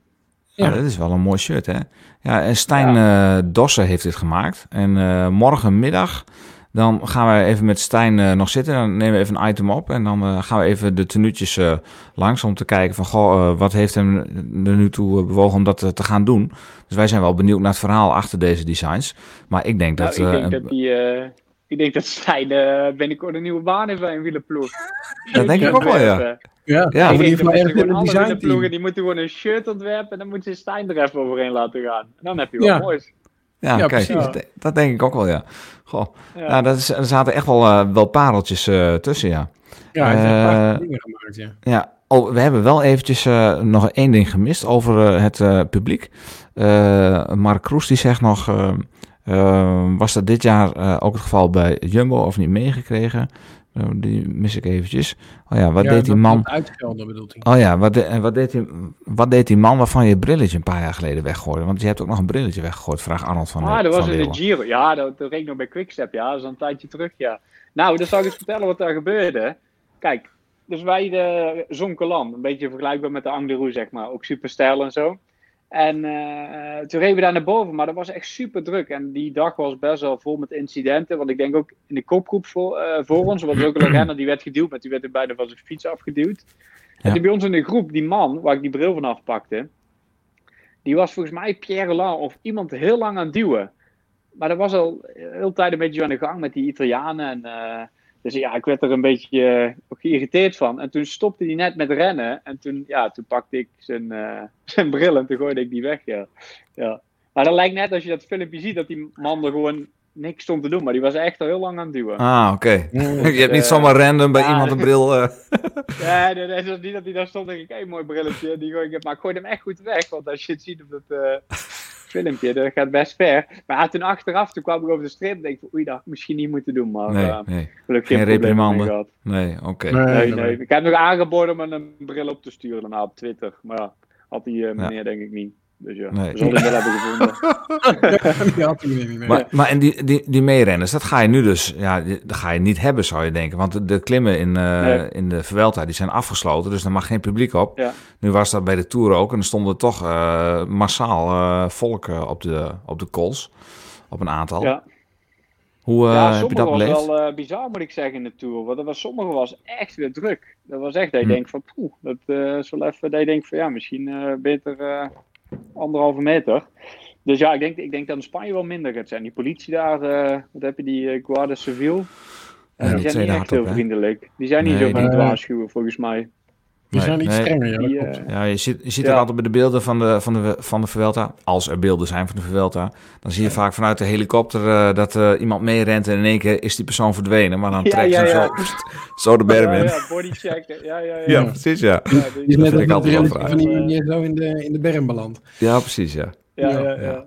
Ja. dat is wel een mooi shirt, hè? Ja, en Stijn ja. Dossen heeft dit gemaakt. En morgenmiddag dan gaan we even met Stijn uh, nog zitten. Dan nemen we even een item op. En dan uh, gaan we even de tenuutjes uh, langs om te kijken van... Goh, wat heeft hem er nu toe bewogen om dat te gaan doen? Dus wij zijn wel benieuwd naar het verhaal achter deze designs. Maar ik denk nou, dat... Ik denk dat die... Ik denk dat Stijn binnenkort een nieuwe baan heeft bij een wielenploeg. Dat denk ik ook wel, ja. Ja, ja ik denk dat gewoon alle ploegen die moeten gewoon een shirt ontwerpen en dan moeten ze Stijn er even overheen laten gaan. En dan heb je wel ja. moois. Ja, ja kijk, dat, dat, denk ik ook wel, ja. Goh. Ja. Nou, dat is, er zaten echt wel, uh, wel pareltjes uh, tussen, ja. Ja, uh, dingen gemaakt, ja. Ja, oh, we hebben wel eventjes nog één ding gemist over het publiek. Mark Kroes die zegt nog, was dat dit jaar ook het geval bij Jumbo of niet meegekregen? Oh, die mis ik eventjes. Oh ja, wat deed die man... Uitgelden bedoelt hij. Oh ja, wat, de, wat, deed die, wat deed die man waarvan je brilletje een paar jaar geleden weggooide? Want je hebt ook nog een brilletje weggegooid, vraag Arnold van Ah, dat was in de Giro. Ja, dat, dat reed nog bij Quickstep, ja. Dat is een tijdje terug, ja. Nou, dan zal ik eens vertellen wat daar gebeurde. Kijk, dus wij de Zonkeland, een beetje vergelijkbaar met de Angliru, zeg maar. Ook super stijl en zo. En uh, toen reden we daar naar boven, maar dat was echt super druk. En die dag was best wel vol met incidenten. Want ik denk ook in de kopgroep voor, uh, voor ons, was ook een renner die werd geduwd, maar die werd er bijna van zijn fiets afgeduwd. En toen bij ons in de groep, die man waar ik die bril van afpakte, die was volgens mij Pierre Lang of iemand heel lang aan het duwen. Maar dat was al heel tijd een beetje aan de gang met die Italianen. En, uh, dus ja, ik werd er een beetje uh, geïrriteerd van. En toen stopte hij net met rennen. En toen, ja, toen pakte ik zijn, uh, zijn bril en toen gooide ik die weg. Ja. Ja. Maar dat lijkt net als je dat filmpje ziet, dat die man er gewoon niks stond te doen. Maar die was echt al heel lang aan het duwen. Ah, oké. je hebt niet zomaar random bij iemand een bril... Uh... nee, nee, nee, het was niet dat hij daar stond en ik, hé, hey, mooi brilletje. Die gooi ik, maar ik gooide hem echt goed weg. Want als je het ziet op dat filmpje. Dat gaat best ver. Maar toen achteraf, toen kwam ik over de streep en denk ik, oei, dat misschien niet moeten doen. Maar nee, uh, nee. gelukkig geen reprimande. Nee, oké. Nee, nee, Ik heb nog aangeboden om een bril op te sturen daarna op Twitter. Maar ja, had die uh, meneer ja. denk ik niet. Dus ja, nee. we zullen hem wel hebben gevonden. maar, maar en die, die, die meerenners, dat ga je nu dus, ja, dat ga je niet hebben zou je denken. Want de, klimmen in, uh, nee. in de Vuelta, die zijn afgesloten, dus daar mag geen publiek op. Ja. Nu was dat bij de Tour ook en er stonden toch uh, massaal uh, volk op, de, op de kools, op een aantal. Ja. Hoe ja, heb je dat beleefd? was wel bizar moet ik zeggen in de Tour. Want er was, sommige was echt weer druk. Dat was echt, dat je hm. denkt van, poeh, dat is wel even, dat je denkt van, ja, misschien beter anderhalve meter. Dus ja, ik denk, ik denk dat in Spanje wel minder gaat zijn. Die politie daar, uh, wat heb je, die uh, Guardia Civil? Ja, die zijn niet echt heel vriendelijk. Die zijn niet nee, zo van het waarschuwen, volgens mij. Die zijn iets strenger, ja. Die, uh, ja, je ziet, je ziet ja. er altijd bij de beelden van de, van, de, van de Vuelta, als er beelden zijn van de Vuelta, dan zie je ja. vaak vanuit de helikopter uh, dat uh, iemand meerent en in één keer is die persoon verdwenen. Maar dan trekt ze hem zo, pst, zo de berm in. Ja. Ja, ja, ja. ja, precies, ja. ja die is net een van die zo in de, in de berm beland. Ja, precies, ja. Ja, ja, ja.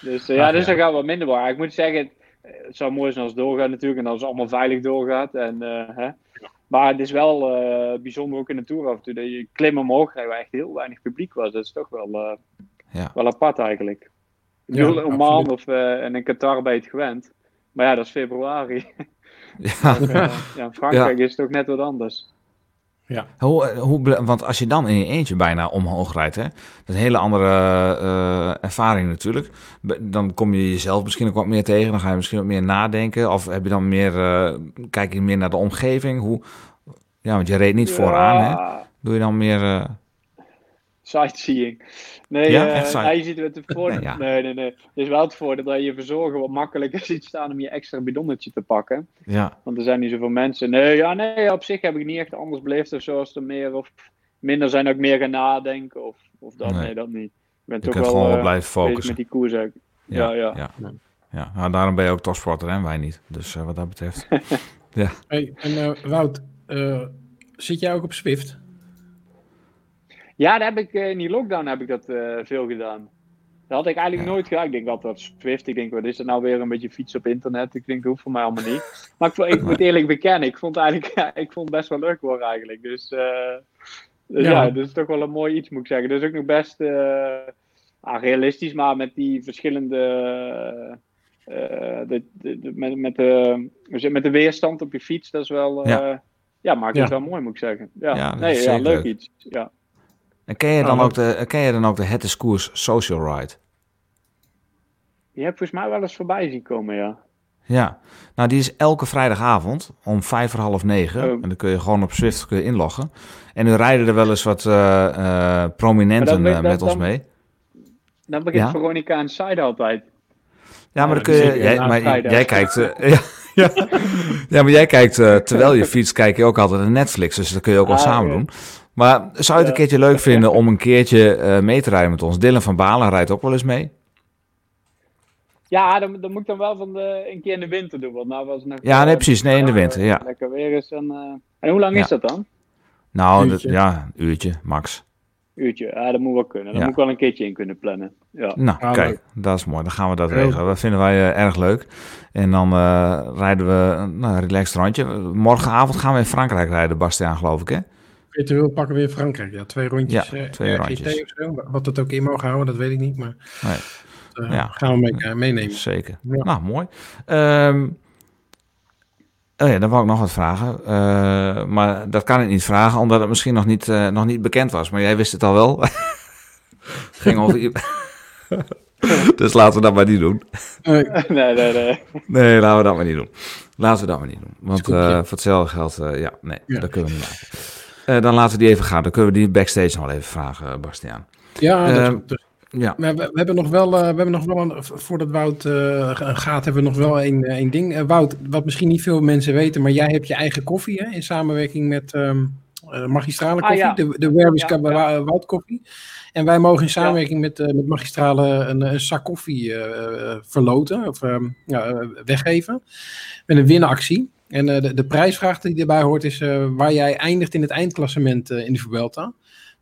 Dus, uh, ja, dus dan gaat wat minder waar. Ik moet zeggen, het zou mooi zijn als het doorgaat natuurlijk en als het allemaal veilig doorgaat. En, hè. Maar het is wel uh, bijzonder ook in de Tour af en toe. Dat je klim omhoog rijdt waar echt heel weinig publiek was. Dat is toch wel, uh, ja. wel apart eigenlijk. Ik bedoel, ja, Oman of uh, en in Qatar ben je het gewend. Maar ja, dat is februari. Ja. ja, in Frankrijk is het ook net wat anders. Ja. Hoe, hoe, want als je dan in je eentje bijna omhoog rijdt, hè, dat is een hele andere uh, ervaring natuurlijk. Dan kom je jezelf misschien ook wat meer tegen, dan ga je misschien wat meer nadenken. Of heb je dan meer, uh, kijk je meer naar de omgeving? Hoe, Ja, want je reed niet vooraan, hè? Doe je dan meer... Uh... Sightseeing. Nee, ja, uh, hij ziet het voor. Nee, nee, nee, nee. Het is wel het voordeel dat je verzorgen wat makkelijker ziet staan om je extra bidonnetje te pakken. Ja. Want er zijn niet zoveel mensen. Nee, ja, nee, op zich heb ik niet echt anders beleefd of zoals er meer of minder zijn dat ik meer gaan nadenken of, of dat. Nee. nee dat niet. Ik ben toch wel gewoon uh, blijven focussen. met die koers. Ja, ja. ja. ja. ja. Nou, daarom ben je ook topsporter en wij niet. Dus uh, wat dat betreft. ja. Hey, en uh, Wout, zit jij ook op Swift? Ja, daar heb ik, in die lockdown heb ik dat veel gedaan. Dat had ik eigenlijk nooit gedaan. Ik denk altijd Swift. Ik denk, wat is het nou weer een beetje fiets op internet? Ik denk, dat hoeft voor mij allemaal niet. Maar ik, ik moet eerlijk bekennen, ik vond het eigenlijk ja, ik vond het best wel leuk hoor eigenlijk. Dus, uh, dus ja. ja, dat is toch wel een mooi iets moet ik zeggen. Dus ook nog best uh, realistisch, maar met die verschillende... De, de, de, met, met, de, met de weerstand op je fiets, dat is wel... ja. maakt het wel mooi moet ik zeggen. Ja, nee, ja leuk iets. Ja. En ken je dan, oh, ook, de, ken je dan ook de Het is Koers Social Ride? Die heb volgens mij wel eens voorbij zien komen, ja. Ja, nou die is elke vrijdagavond om vijf voor half negen. Oh. En dan kun je gewoon op Swift kun je inloggen. En nu rijden er wel eens wat uh, uh, prominenten dan, met ons mee. Dan begint ja? Veronica en Side altijd. Ja, maar dan kun je. Jij, maar jij kijkt. Ja, ja. ja, maar jij kijkt terwijl je fietst, kijk je ook altijd naar Netflix. Dus dat kun je ook wel ah, samen doen. Maar zou je het een keertje leuk vinden om een keertje uh, mee te rijden met ons? Dylan van Balen rijdt ook wel eens mee. Ja, dan, dan moet ik dan wel van de, een keer in de winter doen. Want nou was nog, ja, nee, precies. Nee, in de winter, ja. Lekker weer is. En, uh, en hoe lang is dat dan? Nou, dat, ja, een uurtje, max. Uurtje, ja, dat moet wel kunnen. Dan moet ik wel een keertje in kunnen plannen. Ja. Nou, ah, kijk, dat is mooi. Dan gaan we dat regelen. Dat vinden wij uh, erg leuk. En dan uh, rijden we nou, een relaxed rondje. Morgenavond gaan we in Frankrijk rijden, Bastiaan, geloof ik, hè? Virtueel pakken we in Frankrijk. Ja, twee rondjes. Ja, eh, twee rondjes. Of zo. Wat het ook in mogen houden, dat weet ik niet. Maar nee. uh, ja. gaan we mee, uh, meenemen. Zeker. Ja. Nou, mooi. Um, oh ja, dan wou ik nog wat vragen. Uh, maar dat kan ik niet vragen, omdat het misschien nog niet, nog niet bekend was. Maar jij wist het al wel. het ging over... dus laten we dat maar niet doen. Nee, nee, nee. Nee, laten we dat maar niet doen. Laten we dat maar niet doen. Want uh, voor hetzelfde geld, uh, ja, nee, ja. dat kunnen we niet maken. Uh, dan laten we die even gaan. Dan kunnen we die backstage nog wel even vragen, Bastiaan. Ja, dat, dat, ja. We, we, hebben nog wel, uh, we hebben nog wel een, voordat Wout uh, gaat, hebben we nog wel één, één ding. Wout, wat misschien niet veel mensen weten, maar jij hebt je eigen koffie hè, in samenwerking met um, magistrale ah, koffie, ah, ja. de, de Werbisch ja, ja. Wout koffie. En wij mogen in samenwerking met, met magistrale een, een zak koffie verloten of um, weggeven met een winactie. En uh, de, de prijsvraag die erbij hoort is uh, waar jij eindigt in het eindklassement uh, in de Vuelta.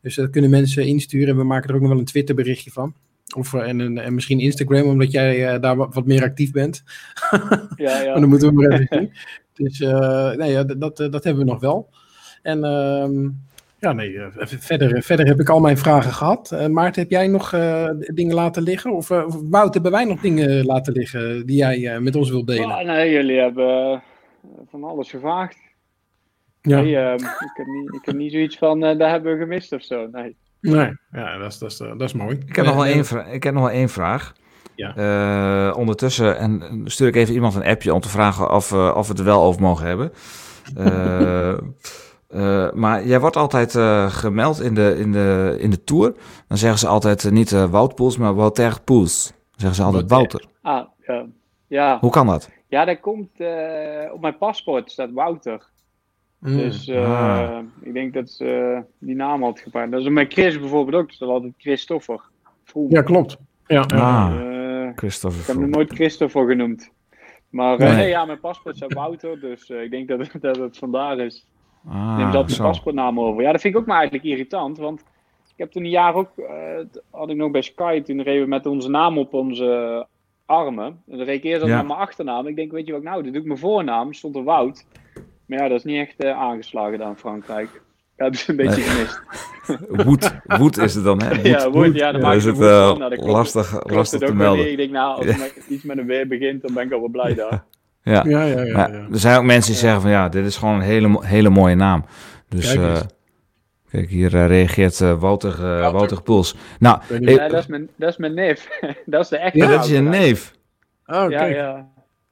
Dus dat kunnen mensen insturen en we maken er ook nog wel een Twitter berichtje van. Of, en, en misschien Instagram, omdat jij daar wat, wat, meer actief bent. Ja, ja. maar dan moeten we maar even zien. Dus nee, ja, dat, dat hebben we nog wel. En ehm, ja, nee, verder, verder heb ik al mijn vragen gehad. Maarten, heb jij nog dingen laten liggen? Of Wout, hebben wij nog dingen laten liggen die jij met ons wilt delen? Oh, nee, jullie hebben van alles gevraagd. Ja. Nee, uh, ik, heb niet, ik heb niet zoiets van, uh, daar hebben we gemist of zo. Nee. Nee, ja, dat is, dat is, dat is mooi. Ik heb, nog wel één ik heb nog wel één vraag. Ja. Uh, ondertussen en stuur ik even iemand een appje om te vragen of, uh, of we het er wel over mogen hebben. Uh, maar jij wordt altijd gemeld in de, in, de, in de tour. Dan zeggen ze altijd niet Wout Poels, maar Wouter Poels. Dan zeggen ze altijd Wouter. Ah, ja. ja. Hoe kan dat? Ja, dat komt uh, op mijn paspoort staat Wouter. Mm. Dus uh, ah. ik denk dat ze die naam had gepakt. Dat is met Chris bijvoorbeeld ook. Dus dat altijd Christopher. Vroeger. Ja, klopt. Ja, ah, uh, Christopher. Ik heb hem nooit Christopher genoemd. Maar nee. nee. ja, mijn paspoort staat Wouter. Dus ik denk dat, dat het vandaar is. Ah, Neem dat mijn paspoortnaam over. Ja, dat vind ik ook maar eigenlijk irritant. Want ik heb toen een jaar ook, had ik nog bij Sky, toen reden we met onze naam op onze armen. En dan reed ik eerst ja. naar mijn achternaam. Ik denk, weet je wat nou, dat doe ik mijn voornaam. Stond er Wout. Maar ja, dat is niet echt uh, aangeslagen dan Frankrijk. Ja, dat is een beetje gemist. Woed, woed is het dan, hè? Woed, ja, woed, ja, dan maak is het uh, lastig, lastig te melden. Ik denk, nou, als het iets met een weer begint, dan ben ik al wel blij daar. Ja. Ja, ja, ja, Er zijn ook mensen die zeggen van, ja, dit is gewoon een hele, hele mooie naam. Dus... Kijk, Kijk, hier uh, reageert uh, Wouter, uh, Wouter Puls. Nou, ja, dat, is mijn, dat is mijn neef. dat is de echte Ja, dat is je neef. Oh, ja, ja.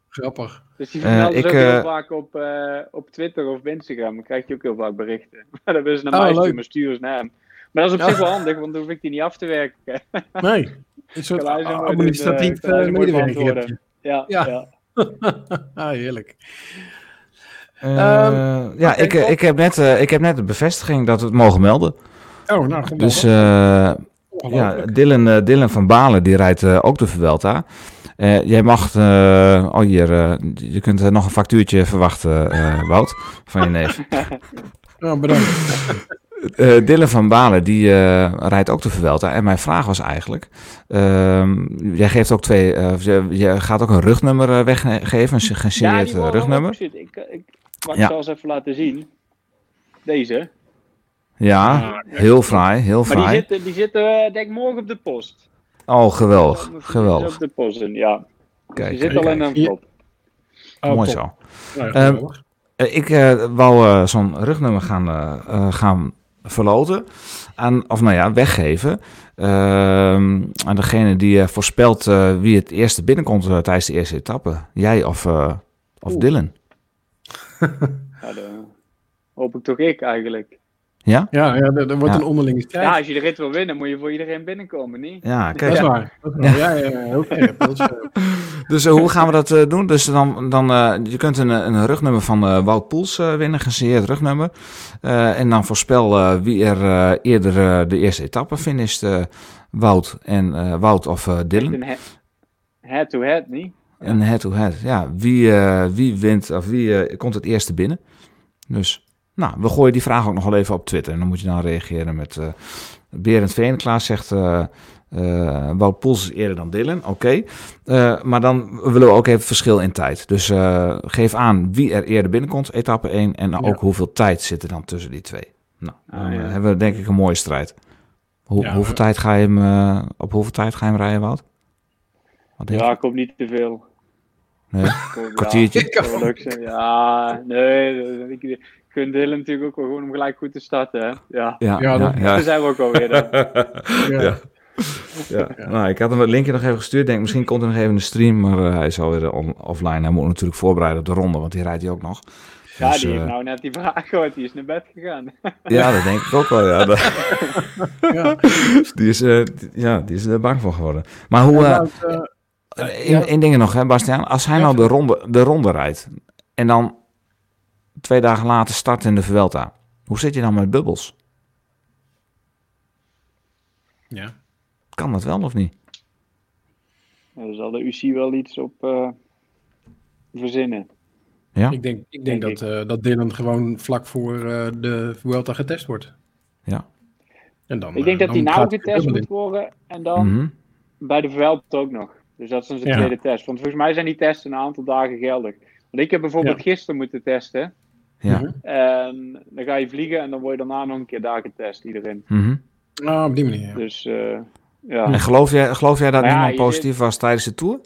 Grappig. Dus die vermelden uh, ook heel vaak op, op Twitter of Instagram. Dan krijg je ook heel vaak berichten. Maar dan willen ze naar oh, mij sturen, sturen ze naar hem. Maar dat is op zich wel handig, want dan hoef ik die niet af te werken. nee, een soort administratief medewerker. Ja, ja. ja. ah, heerlijk. Uh, um, ja, ik, ik, heb net, uh, ik heb net de bevestiging dat we het mogen melden. Oh, nou, goed. Dus uh, ja, Dylan, Dylan van Balen, die rijdt ook de Vuelta. jij mag, oh hier, je kunt nog een factuurtje verwachten, Wout, van je neef. oh, bedankt. Uh, Dylan van Balen, die uh, rijdt ook de Vuelta. En mijn vraag was eigenlijk... Uh, jij geeft ook twee... Uh, je, je, gaat ook een rugnummer weggeven, een gesigneerd ja, rugnummer. Ik, ik mag ja. het eens even laten zien. Deze. Ja, heel fraai, heel fraai. Maar die zitten, die zitten denk ik morgen op de post. Oh, geweldig, geweldig. Op de post, ja. Kijk, die zit al in een envelop. Oh, Mooi zo. Ja, ik wou zo'n rugnummer gaan, gaan verloten. Aan, of nou ja, weggeven. Uh, aan degene die uh, voorspelt uh, wie het eerste binnenkomt uh, tijdens de eerste etappe. Jij of, of Dylan. ja, hoop ik toch ik eigenlijk. Ja? Ja, ja er, wordt een onderlinge strijd. Ja, als je de rit wil winnen, moet je voor iedereen binnenkomen, niet? Ja, kijk. Dat is waar. Ja, ja, ja. Oké. dus uh, hoe gaan we dat uh, doen? Dus dan, dan uh, je kunt een, een rugnummer van Wout Poels winnen, gesigneerd rugnummer. en dan voorspel wie er eerder de eerste etappe finisht. Wout en Wout of Dylan. Head-to-head, niet? Een head-to-head, ja. Wie, wie wint of wie komt het eerste binnen? Dus... Nou, we gooien die vraag ook nog wel even op Twitter. En dan moet je dan reageren met... Uh, Berend Veenklaas zegt... Uh, Wout Poels is eerder dan Dylan, oké. Uh, maar dan willen we ook even verschil in tijd. Dus uh, geef aan wie er eerder binnenkomt, etappe 1. En ja. ook hoeveel tijd zit er dan tussen die twee. Nou, dan ah, ja. hebben we denk ik een mooie strijd. Ja, hoeveel tijd ga je hem, op hoeveel tijd ga je hem rijden, Wout? Wat ja, ik hoop niet te veel. Nee, kwartiertje. Ja, nee, ik, gun Dylan natuurlijk ook wel gewoon om gelijk goed te starten. Hè? Ja, ja, ja, ja, ja. zijn we ook alweer. ja. Ja. ja. Nou, ik had hem het linkje nog even gestuurd. Denk, misschien komt er nog even een stream, maar uh, hij is alweer on offline. Hij moet natuurlijk voorbereiden op de ronde, want die rijdt hij ook nog. Ja, dus, die heeft uh, nou net die vraag gehoord. Die is naar bed gegaan. ja, dat denk ik ook wel, ja. ja. Die is, uh, ja, die is er bang voor geworden. Maar hoe... Eén ding nog, hè, Bastiaan. Als hij nou de ronde, de ronde rijdt en dan twee dagen later starten in de Vuelta. Hoe zit je dan met bubbels? Ja. Kan dat wel of niet? Nou, zal de UC wel iets op uh, verzinnen. Ja? Ik denk, ik denk, denk dat, uh, dat Dylan gewoon vlak voor uh, de Vuelta getest wordt. Ja. En dan, ik denk dat hij nou getest moet worden en dan mm -hmm. bij de Vuelta ook nog. Dus dat is onze ja. tweede test. Want volgens mij zijn die testen een aantal dagen geldig. Want ik heb bijvoorbeeld ja. gisteren moeten testen. Ja. Mhm. En dan ga je vliegen en dan word je daarna nog een keer daar getest, iedereen. Mm -hmm. Oh, op die manier. Dus uh, ja. En geloof jij, geloof jij dat maar niemand ja, positief zit... was tijdens de tour?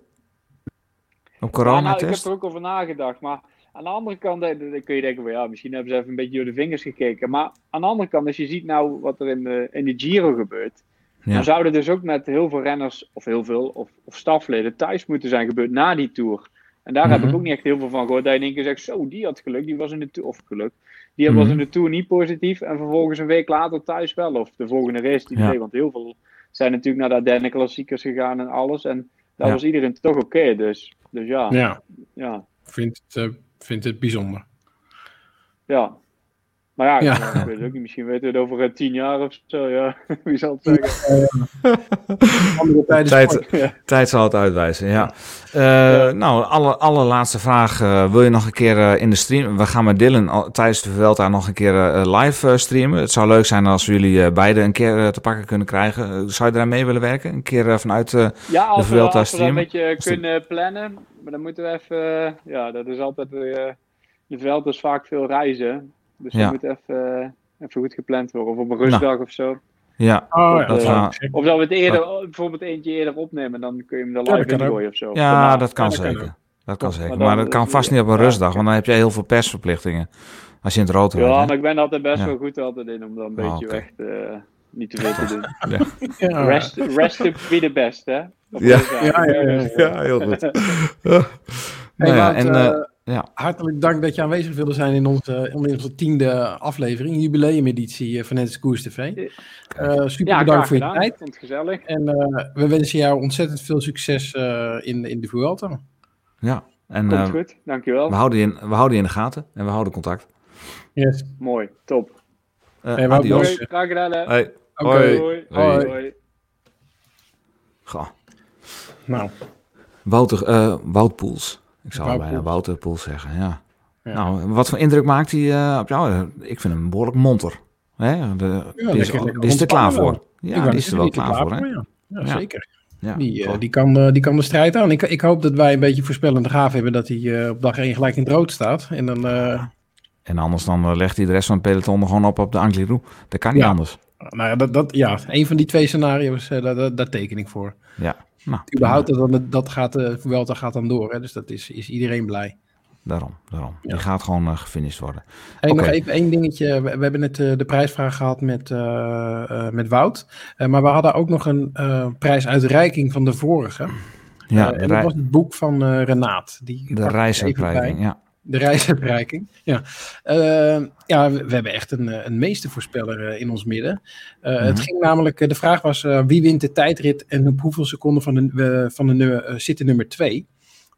Op corona nou, ik heb er ook over nagedacht, maar aan de andere kant dan kun je denken, well, ja, misschien hebben ze even een beetje door de vingers gekeken. Maar aan de andere kant, als je ziet nou wat er in de, in de Giro gebeurt, ja. dan zouden dus ook met heel veel renners, of heel veel, of, of stafleden thuis moeten zijn gebeurd na die tour. En daar heb ik mhm. ook niet echt heel veel van gehoord. Dat je in één keer zegt, zo, die had geluk, die was in de Tour, of geluk. Die was mhm. in de Tour niet positief en vervolgens een week later thuis wel. Of de volgende race die ja. want heel veel zijn natuurlijk naar de Ardennen klassiekers gegaan en alles. En daar ja. was iedereen toch oké, okay, dus, dus ja. Ja, ja. Vindt, het, uh, vindt het bijzonder. Ja, maar ja, ja. ik weet het ook niet. Misschien weten we het over tien jaar of zo. Ja, wie zal het zeggen? tijd, tijd zal het uitwijzen, ja. Uh, ja. Nou, alle, allerlaatste vraag. Uh, wil je nog een keer in de stream... We gaan met Dylan tijdens de Vuelta nog een keer live streamen. Het zou leuk zijn als we jullie beiden een keer te pakken kunnen krijgen. zou je daar mee willen werken? Een keer vanuit ja, de Vuelta streamen? Ja, als we een beetje kunnen plannen. Maar dan moeten we even... ja, dat is altijd... de Vuelta is vaak veel reizen. Dus ja. dat moet even, eh, even goed gepland worden. Of op een rustdag nou. of zo. Ja, oh, dat uh, Of dat we het eerder, bijvoorbeeld eentje eerder opnemen, dan kun je hem er live ja, in gooien of zo. Ja, dat kan zeker. Dat kan zeker. Maar, dat kan vast niet op een rustdag, want dan heb jij heel veel persverplichtingen. Als je in het rood rijdt. Ja, maar ik ben altijd best wel goed altijd in om dan een beetje oh, okay. echt uh, niet te veel te doen. ja. Rest, rest to be the best, hè? Ja. Ja, ja, ja, heel goed. Hey, ja, en, uh, ja. Hartelijk dank dat je aanwezig wilde zijn in onze, in onze tiende aflevering, jubileumeditie van Nets Koers TV. Uh, super bedankt voor je tijd. Vond het gezellig. En we wensen jou ontzettend veel succes in, in de Vuelta. Ja, en Komt goed, dankjewel. We houden, je in, we houden je in de gaten en we houden contact. Yes. Mooi, top. Uh, hey, adios. Graag gedaan. Hey. Okay. Hoi. Hoi. Hoi. Goh. Nou. Wouter, uh, Wout Poels. Ik zou bijna Wouter Poels zeggen, ja. ja. Nou, wat voor indruk maakt hij uh, op jou? Ik vind hem behoorlijk monter. Hè? De, ja, die is, er klaar voor. Ja, die is er wel klaar, klaar voor? Ja. zeker. Die, uh, die, kan, uh, die kan de strijd aan. Ik, ik hoop dat wij een beetje voorspellende gaaf hebben dat hij op dag 1 gelijk in het rood staat. En dan... En anders dan legt hij de rest van het peloton gewoon op op de Angliru. Dat kan niet anders. Nou ja, dat, dat, ja, een van die twee scenario's, daar, daar, daar teken ik voor. Ja. Nou, Überhaupt, dat, dat, dat gaat, uh, Vuelta gaat dan door. Hè? Dus dat is, is iedereen blij. Daarom, daarom. Ja. Die gaat gewoon uh, gefinished worden. Hey, okay. Nog even één dingetje. We, we hebben net uh, de prijsvraag gehad met, met Wout. maar we hadden ook nog een prijsuitreiking van de vorige. Ja, en dat was het boek van Renaat. Die de reisuitreiking, ja. De reisuitreiking, ja. Uh, ja, we, we, hebben echt een, een meestervoorspeller uh, in ons midden. Uh, mm-hmm. Het ging namelijk, de vraag was wie wint de tijdrit en op hoeveel seconden van de, van de nummer, zit de nummer 2?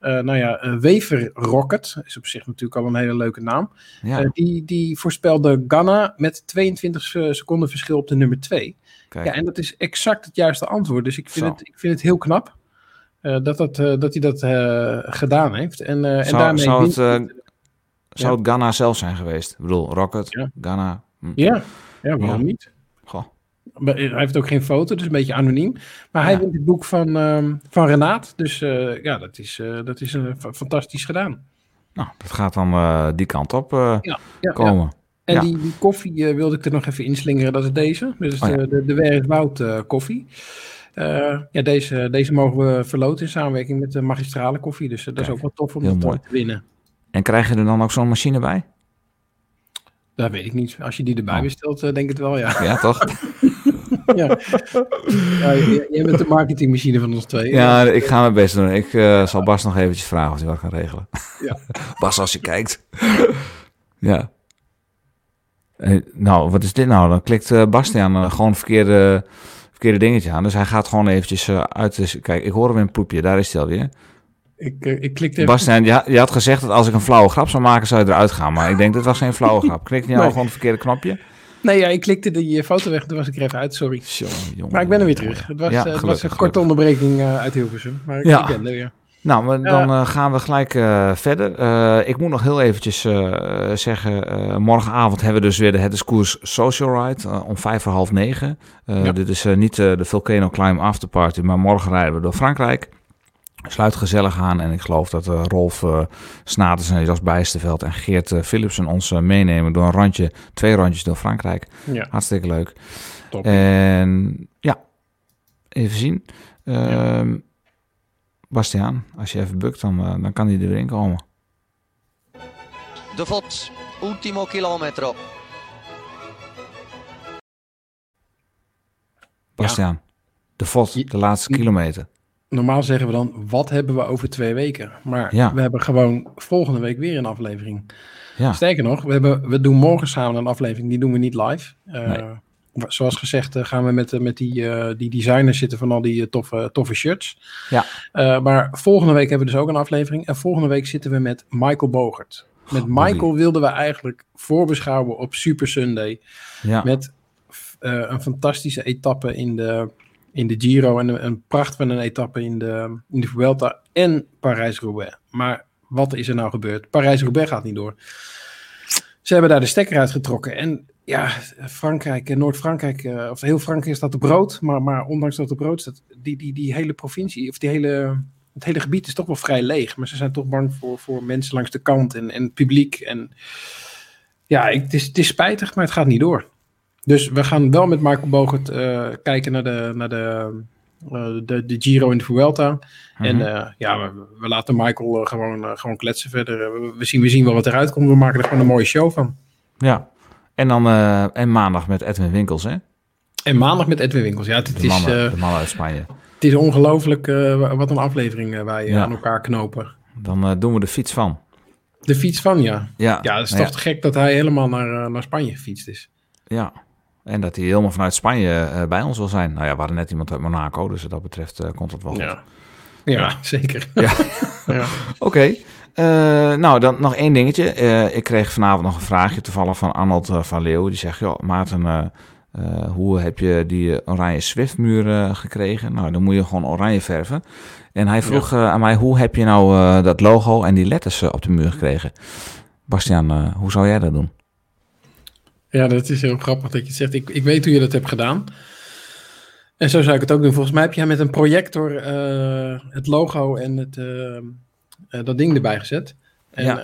nou ja, Wever Rocket, is op zich natuurlijk al een hele leuke naam. Ja. die, die voorspelde Ghana met 22 seconden verschil op de nummer 2. Ja, en dat is exact het juiste antwoord. Dus ik vind, het, ik vind het heel knap. Uh, dat, dat, uh, dat hij dat uh, gedaan heeft. En, zou, en daarmee zou het, zou het Ghana zelf zijn geweest? Ik bedoel, Rocket, ja. Ghana. Hm. Ja. ja, waarom ja. niet? Goh. Hij heeft ook geen foto, dus een beetje anoniem. Maar hij wint het boek van, um, van Renaat. Dus ja, dat is, dat is fantastisch gedaan. Nou, dat gaat dan die kant op komen. En die, die, koffie wilde ik er nog even inslingeren. Dat is deze. Dus oh, de, de, koffie. Ja, deze, deze mogen we verloten in samenwerking met de magistrale koffie. Dus dat Kijk, is ook wel tof om dat mooi. te winnen. En krijg je er dan ook zo'n machine bij? Dat weet ik niet. Als je die erbij oh. bestelt, uh, denk ik het wel, ja. Ja, toch? ja. ja jij bent de marketingmachine van ons twee. Ja, ik ga mijn best doen. Ik zal Bas nog eventjes vragen of hij wat kan regelen. Ja. Bas, als je kijkt. ja. nou, wat is dit nou? Dan klikt Bastiaan gewoon verkeerde verkeerde dingetje aan. Dus hij gaat gewoon eventjes uh, uit. De, kijk, ik hoor hem in een poepje. Daar is hij alweer. Ik, uh, ik klikte Bastiaan, je, je, had gezegd dat als ik een flauwe grap zou maken, zou je eruit gaan. Maar ik denk, dat was geen flauwe grap. Klik je nou gewoon het verkeerde knopje? Nee, ja, ik klikte die foto weg. Toen was ik er even uit, sorry. Jongen, jongen, maar ik ben er weer terug. Het was, ja, gelukkig, het was een korte onderbreking uh, uit Hilversum. Maar ja. ik ben er weer. Nou, maar dan uh, gaan we gelijk uh, verder. Uh, ik moet nog heel eventjes zeggen, morgenavond hebben we dus weer de Het is Koers Social Ride om vijf voor half negen. Ja. Dit is niet de Volcano Climb After Party, maar morgen rijden we door Frankrijk. Sluit gezellig aan en ik geloof dat Rolf Snaters en Jos Bijsterveld en Geert Philipsen ons meenemen door een randje, twee randjes door Frankrijk. Ja. Hartstikke leuk. Top. En ja, even zien. Ja. Bastiaan, als je even bukt, dan, uh, dan kan hij erin komen. De Vot, ultimo kilometro. Bastiaan, ja. de Vot, de laatste kilometer. Normaal zeggen we dan, wat hebben we over twee weken? Maar ja. we hebben gewoon volgende week weer een aflevering. Ja. Sterker nog, we, hebben, we doen morgen samen een aflevering, die doen we niet live. Uh, nee zoals gezegd uh, gaan we met, uh, met die, uh, die designers zitten van al die toffe, toffe shirts. Ja. maar volgende week hebben we dus ook een aflevering. En volgende week zitten we met Michael Bogert. Met Michael wilden we eigenlijk voorbeschouwen op Super Sunday. Ja. Met een fantastische etappe in de, in de Giro. En een, pracht van een etappe in de, in de Vuelta en Parijs-Roubaix. Maar wat is er nou gebeurd? Parijs-Roubaix gaat niet door. Ze hebben daar de stekker uitgetrokken. En ja, Frankrijk, Noord-Frankrijk, uh, of heel Frankrijk staat op brood. Maar, maar ondanks dat het brood staat, die, die, die hele provincie, of die hele, het hele gebied is toch wel vrij leeg. Maar ze zijn toch bang voor, voor mensen langs de kant en, en publiek. En ja, het, is, het is spijtig, maar het gaat niet door. Dus we gaan wel met Marco Bogert uh, kijken naar de, naar de, uh, de, de Giro in de Vuelta. Mm -hmm. En uh, ja, we, we, laten Michael gewoon, gewoon kletsen verder. We, zien, we zien wel wat eruit komt. We maken er gewoon een mooie show van. Ja, en dan en maandag met Edwin Winkels, hè? En maandag met Edwin Winkels, ja. Het, de, is, de mannen uit Spanje. Het is ongelooflijk uh, wat een aflevering wij ja. aan elkaar knopen. Dan doen we de fiets van. De fiets van, ja. Ja, ja het is nou toch gek dat hij helemaal naar, naar Spanje gefietst is. Ja, en dat hij helemaal vanuit Spanje bij ons wil zijn. Nou ja, we hadden net iemand uit Monaco, dus wat dat betreft komt het wel goed. Ja, ja, zeker. Ja. ja. Oké. nou, dan nog één dingetje. ik kreeg vanavond nog een vraagje toevallig van Arnold van Leeuwen. Die zegt, joh, Maarten, hoe heb je die oranje Swiftmuur gekregen? Nou, dan moet je gewoon oranje verven. En hij vroeg aan mij, hoe heb je nou dat logo en die letters op de muur gekregen? Bastiaan, hoe zou jij dat doen? Ja, dat is heel grappig dat je het zegt. Ik, ik weet hoe je dat hebt gedaan. En zo zou ik het ook doen. Volgens mij heb jij met een projector het logo en het, dat ding erbij gezet. En ja.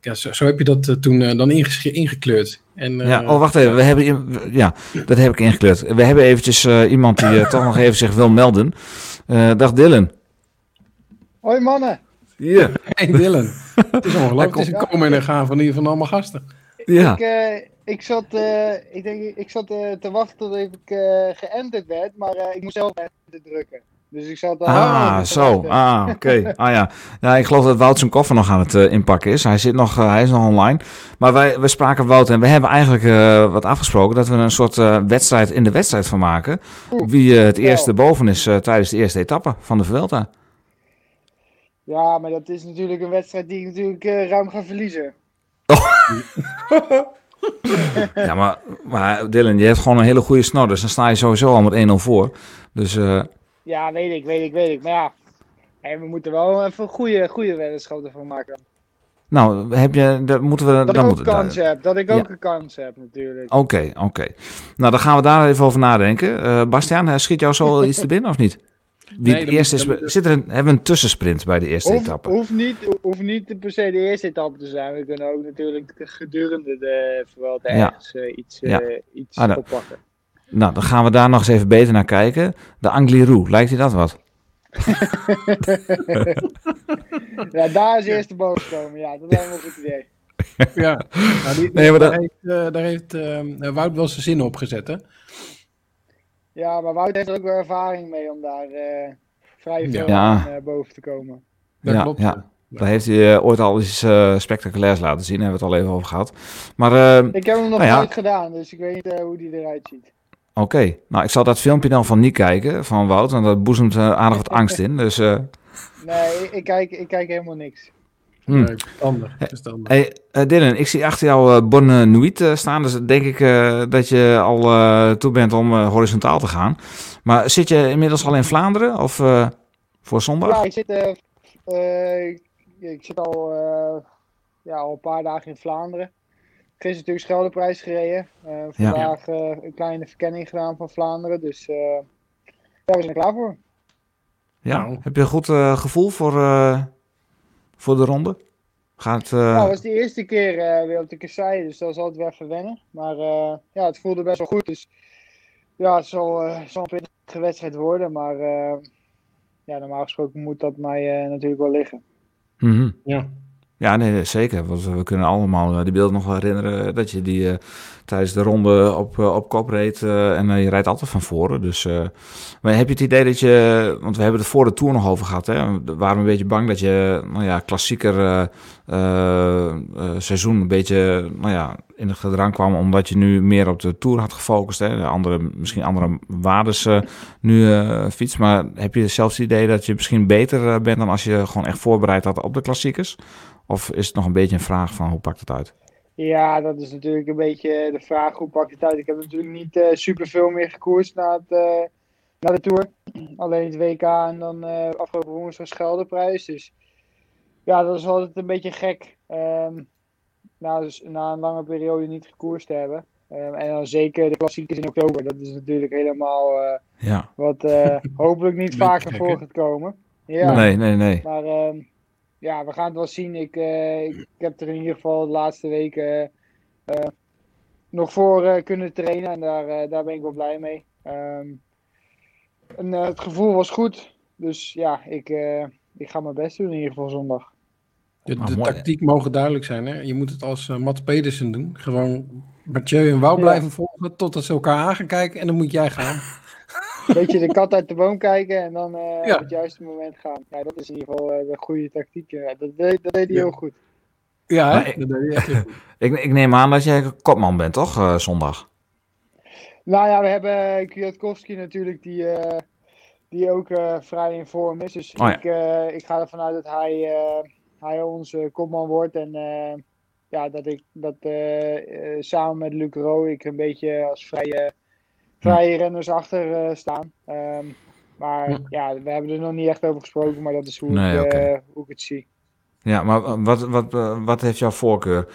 ja zo, zo, heb je dat toen dan ingekleurd. En, ja, oh wacht even. We hebben, ja, dat heb ik ingekleurd. We hebben eventjes iemand die toch nog even zich wil melden. dag Dylan. Hoi mannen. Hier. Hey Dylan. het is ongelooflijk. Het is een komen en gaan van, van allemaal gasten. Ja. Ik, ik zat, ik denk, ik zat te wachten tot ik geënterd werd, maar ik moest zelf drukken. Dus ik zat Ah, zo. Ah, oké. Ah ja. ja. Ik geloof dat Wout zijn koffer nog aan het uh, inpakken is. Hij, zit nog, uh, hij is nog online. Maar wij, we spraken Wout en we hebben eigenlijk uh, wat afgesproken dat we een soort wedstrijd in de wedstrijd van maken. Wie het eerste boven is tijdens de eerste etappe van de Vuelta. Ja, maar dat is natuurlijk een wedstrijd die ik natuurlijk ruim ga verliezen. Oh. ja, maar, maar Dylan, je hebt gewoon een hele goede snor. Dus dan sta je sowieso al met 1-0 voor. Dus... Ja, weet ik, weet ik, weet ik. Maar ja, en we moeten wel even goede, goede weddenschoten van maken. Nou, heb je, dat moeten we... Dat dan ik ook moeten, een kans heb, dat ik ook een kans heb natuurlijk. Oké, oké. Nou, dan gaan we daar even over nadenken. Uh, Bastiaan, schiet jou zo iets te binnen of niet? Wie Nee, eerste is, dan moet- zit er een, hebben we een tussensprint bij de eerste Hoef, etappe? hoeft, niet, hoeft niet per se de eerste etappe te zijn. We kunnen ook natuurlijk gedurende de Vuelta Ja. ergens eh, iets, eh, iets Ah, nou. oppakken. Nou, dan gaan we daar nog eens even beter naar kijken. De Angliru, lijkt je dat wat? ja, daar is eerst de boven komen. Ja, dat lijkt me een goed idee. Ja, nou, die, Nee, maar daar dat- heeft, eh, daar heeft eh, Wout wel zijn zin op gezet, hè? Ja, maar Wout heeft er ook wel ervaring mee om daar eh, vrij veel Ja. aan eh, boven te komen. Dat ja, klopt. ja. Daar heeft hij eh, ooit al iets eh, spectaculairs laten zien. Daar hebben we het al even over gehad. Maar Ik heb hem nog Nou ja. nooit gedaan, dus ik weet niet hoe die eruit ziet. oké. Nou, ik zal dat filmpje dan van Nick kijken, van Wout. En dat boezemt aardig wat angst in. Dus eh, Nee, ik kijk, ik kijk helemaal niks. Hmm. Nee, verstandig. verstandig. Hey, eh, Dylan, ik zie achter jou eh Bonne Nuit eh, staan. Dus denk ik eh, dat je al eh, toe bent om eh, horizontaal te gaan. Maar zit je inmiddels al in Vlaanderen of eh, voor zondag? Ja, ik zit, ik, zit al, eh, ja, al een paar dagen in Vlaanderen. Gisteren natuurlijk Scheldeprijs gereden. Eh, vandaag een kleine verkenning gedaan van Vlaanderen. Dus eh daar zijn we klaar voor. Ja. Nou. Heb je een goed eh, gevoel voor, eh, voor de ronde? Gaat, eh, Nou, het was de eerste keer eh, weer op de kassei, dus dat was altijd wel even wennen. Maar eh, ja, het voelde best wel goed. Dus ja, het zal, eh, zal een pittige wedstrijd worden. Maar eh, ja, normaal gesproken moet dat mij eh, natuurlijk wel liggen. mhm. Ja. Ja, nee, zeker. Want we kunnen allemaal eh, die beelden nog herinneren dat je die eh, tijdens de ronde op, eh, op kop reed. en je rijdt altijd van voren. Dus, maar heb je het idee dat je, want we hebben het voor de Tour nog over gehad. Hè? We waren een beetje bang dat je, nou ja, klassieker seizoen een beetje, nou ja, in het gedrang kwam. Omdat je nu meer op de Tour had gefocust. Hè? De andere, misschien andere waardes nu fiets. Maar heb je zelfs het idee dat je misschien beter bent dan als je gewoon echt voorbereid had op de klassiekers? Of is het nog een beetje een vraag van hoe pakt het uit? Ja, dat is natuurlijk een beetje de vraag hoe pak je het uit. Ik heb natuurlijk niet eh super veel meer gekoerst na, het, eh, na de Tour. Alleen het WK en dan eh afgelopen woensdag Scheldeprijs. Dus ja, dat is altijd een beetje gek. Ehm na, dus, na een lange periode niet gekoerst te hebben. Ehm, en dan zeker de klassiekers in oktober. Dat is natuurlijk helemaal eh, Ja. wat eh, hopelijk niet vaker voor gaat komen. Ja. Nee, nee, nee. Maar ehm, ja, we gaan het wel zien. Ik, eh, ik heb er in ieder geval de laatste weken eh, nog voor eh, kunnen trainen. En daar, eh, daar ben ik wel blij mee. Ehm, en, eh, het gevoel was goed. Dus ja, ik, eh, ik ga mijn best doen in ieder geval zondag. De, Ah, de tactiek mogen duidelijk zijn. Hè? Je moet het als uh, Matt Pedersen doen. Gewoon Mathieu en Wout Ja. blijven volgen totdat ze elkaar aan gaan kijken. En dan moet jij gaan. een beetje de kat uit de boom kijken en dan op het juiste moment gaan. Ja, dat is in ieder geval de goede tactiek. Dat, deed, dat deed hij heel goed. Ja, ik, dat deed hij echt heel goed. ik, ik, neem aan dat jij kopman bent, toch, zondag? Nou ja, we hebben Kwiatkowski natuurlijk, die, die ook vrij in vorm is. Dus oh, ik, ik ga ervan uit dat hij hij onze kopman wordt. En uh, ja, dat ik dat uh, samen met Luc Roo ik een beetje als vrije, vrije renners achter staan. Um, maar ja. we hebben er nog niet echt over gesproken, maar dat is hoe, nee, ik, okay. hoe ik het zie. Ja, maar wat, wat, wat heeft jouw voorkeur?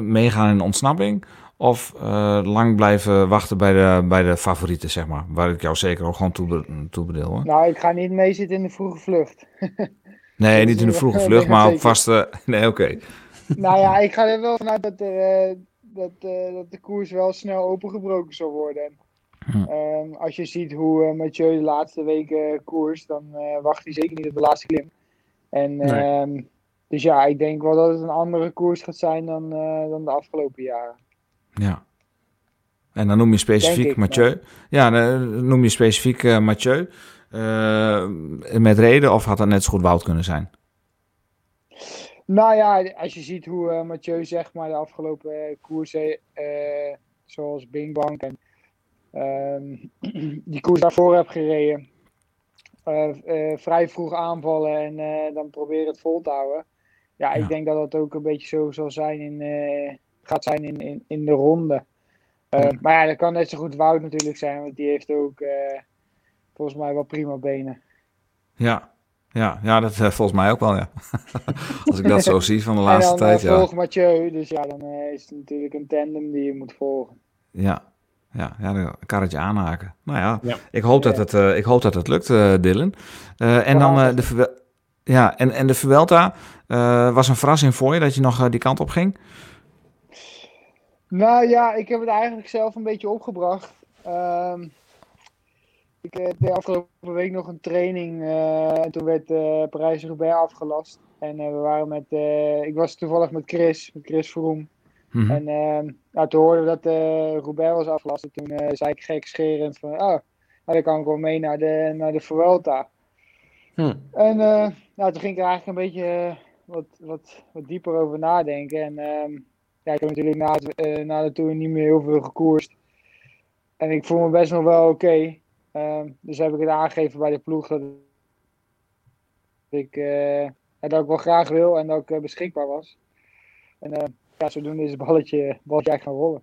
meegaan in ontsnapping? Of uh, lang blijven wachten bij de, bij de favorieten, zeg maar. Waar ik jou zeker ook gewoon toe, toe bedeel. Hoor. Nou, ik ga niet meezitten in de vroege vlucht. Nee, niet in de vroege vlucht, maar op vaste... Nee, oké. Nou ja, ik ga er wel vanuit dat, er, uh, dat, uh, dat de koers wel snel opengebroken zal worden. Hm. Um, als je ziet hoe uh, Mathieu de laatste weken koers, dan wacht hij zeker niet op de laatste klim. En, nee. um, dus ja, ik denk wel dat het een andere koers gaat zijn dan, dan de afgelopen jaren. Ja. En dan noem je specifiek ik, Mathieu. Ja, dan noem je specifiek Mathieu. Uh, met reden of had dat net zo goed Wout kunnen zijn? Nou ja, als je ziet hoe uh, Mathieu zeg maar de afgelopen uh, koersen, zoals Bing Bang en ehm, die koers daarvoor heb gereden, vrij vroeg aanvallen en dan proberen het vol te houden. Ja, ik denk dat dat ook een beetje zo zal zijn in, gaat zijn in, in, in de ronde. Maar ja, dat kan net zo goed Wout natuurlijk zijn, want die heeft ook volgens mij wel prima benen. Ja, ja, ja dat uh, volgens mij ook wel, ja. Als ik dat zo zie van de laatste dan, tijd, uh, ja. volg Mathieu, dus ja, dan uh, is het natuurlijk een tandem die je moet volgen. Ja, ja, ja een karretje aanhaken. Nou ja, ja. Ik, hoop dat het, ik hoop dat het lukt, Dylan. en dan de, ja, en, en de Vuelta was een verrassing voor je dat je nog die kant op ging? Nou ja, ik heb het eigenlijk zelf een beetje opgebracht. Um, ik uh, deed afgelopen week nog een training. Uh, en toen werd uh, Parijs-Roubaix afgelast. En we waren met, ik was toevallig met Chris, met Chris Vroom. Mm -hmm. En nou, toen hoorden we dat Roubaix was afgelast. En toen zei ik gek scherend van, oh, nou, dan kan ik wel mee naar de, naar de Vuelta. Hm. En nou, toen ging ik er eigenlijk een beetje wat, wat, wat dieper over nadenken. En ehm, ja, ik heb natuurlijk na, het, na de Tour niet meer heel veel gekoerst. En ik voel me best nog wel oké. Okay. Uh, dus heb ik het aangegeven bij de ploeg dat ik, uh, dat ik wel graag wil en dat ik uh, beschikbaar was. En uh, ja, zodoende is het balletje, balletje eigenlijk gaan rollen.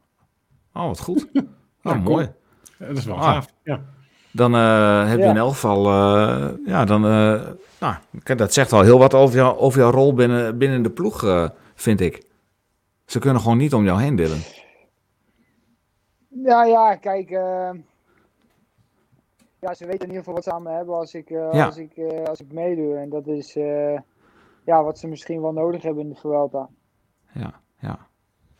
Oh, wat goed. Oh, ja, mooi. Dat is wel ah. gaaf. Ja. Dan heb je in elk geval, ja, dan, nou, dat zegt al heel wat over, jou, over jouw rol binnen, binnen de ploeg, vind ik. Ze kunnen gewoon niet om jou heen dillen. Ja, ja, kijk, ja, ze weten in ieder geval wat ze aan me hebben als ik, uh, als ik, uh, als ik meedoe. En dat is uh, ja, wat ze misschien wel nodig hebben in de Vuelta. Ja, ja.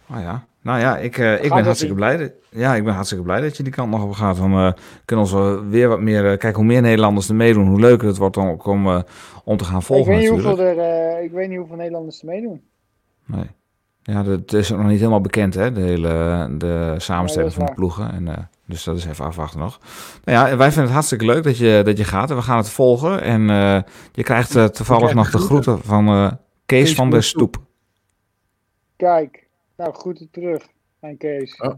Oh ja. Nou ja, ik, ik ben hartstikke blij. Dat, ja, ik ben hartstikke blij dat je die kant nog op gaat. Dan kunnen we weer wat meer... kijk, hoe meer Nederlanders er meedoen, hoe leuker het wordt om, om, om te gaan volgen ik weet, niet hoeveel er, ik weet niet hoeveel Nederlanders er meedoen. Nee. Ja, het is nog niet helemaal bekend, hè, de hele de samenstelling van de ploegen. En, dus dat is even afwachten nog. Nou ja, wij vinden het hartstikke leuk dat je, dat je gaat. En we gaan het volgen. En uh, je krijgt uh, toevallig nog de groeten van uh, Kees, Kees van der Stoep. Kijk, nou groeten terug aan Kees. Oh.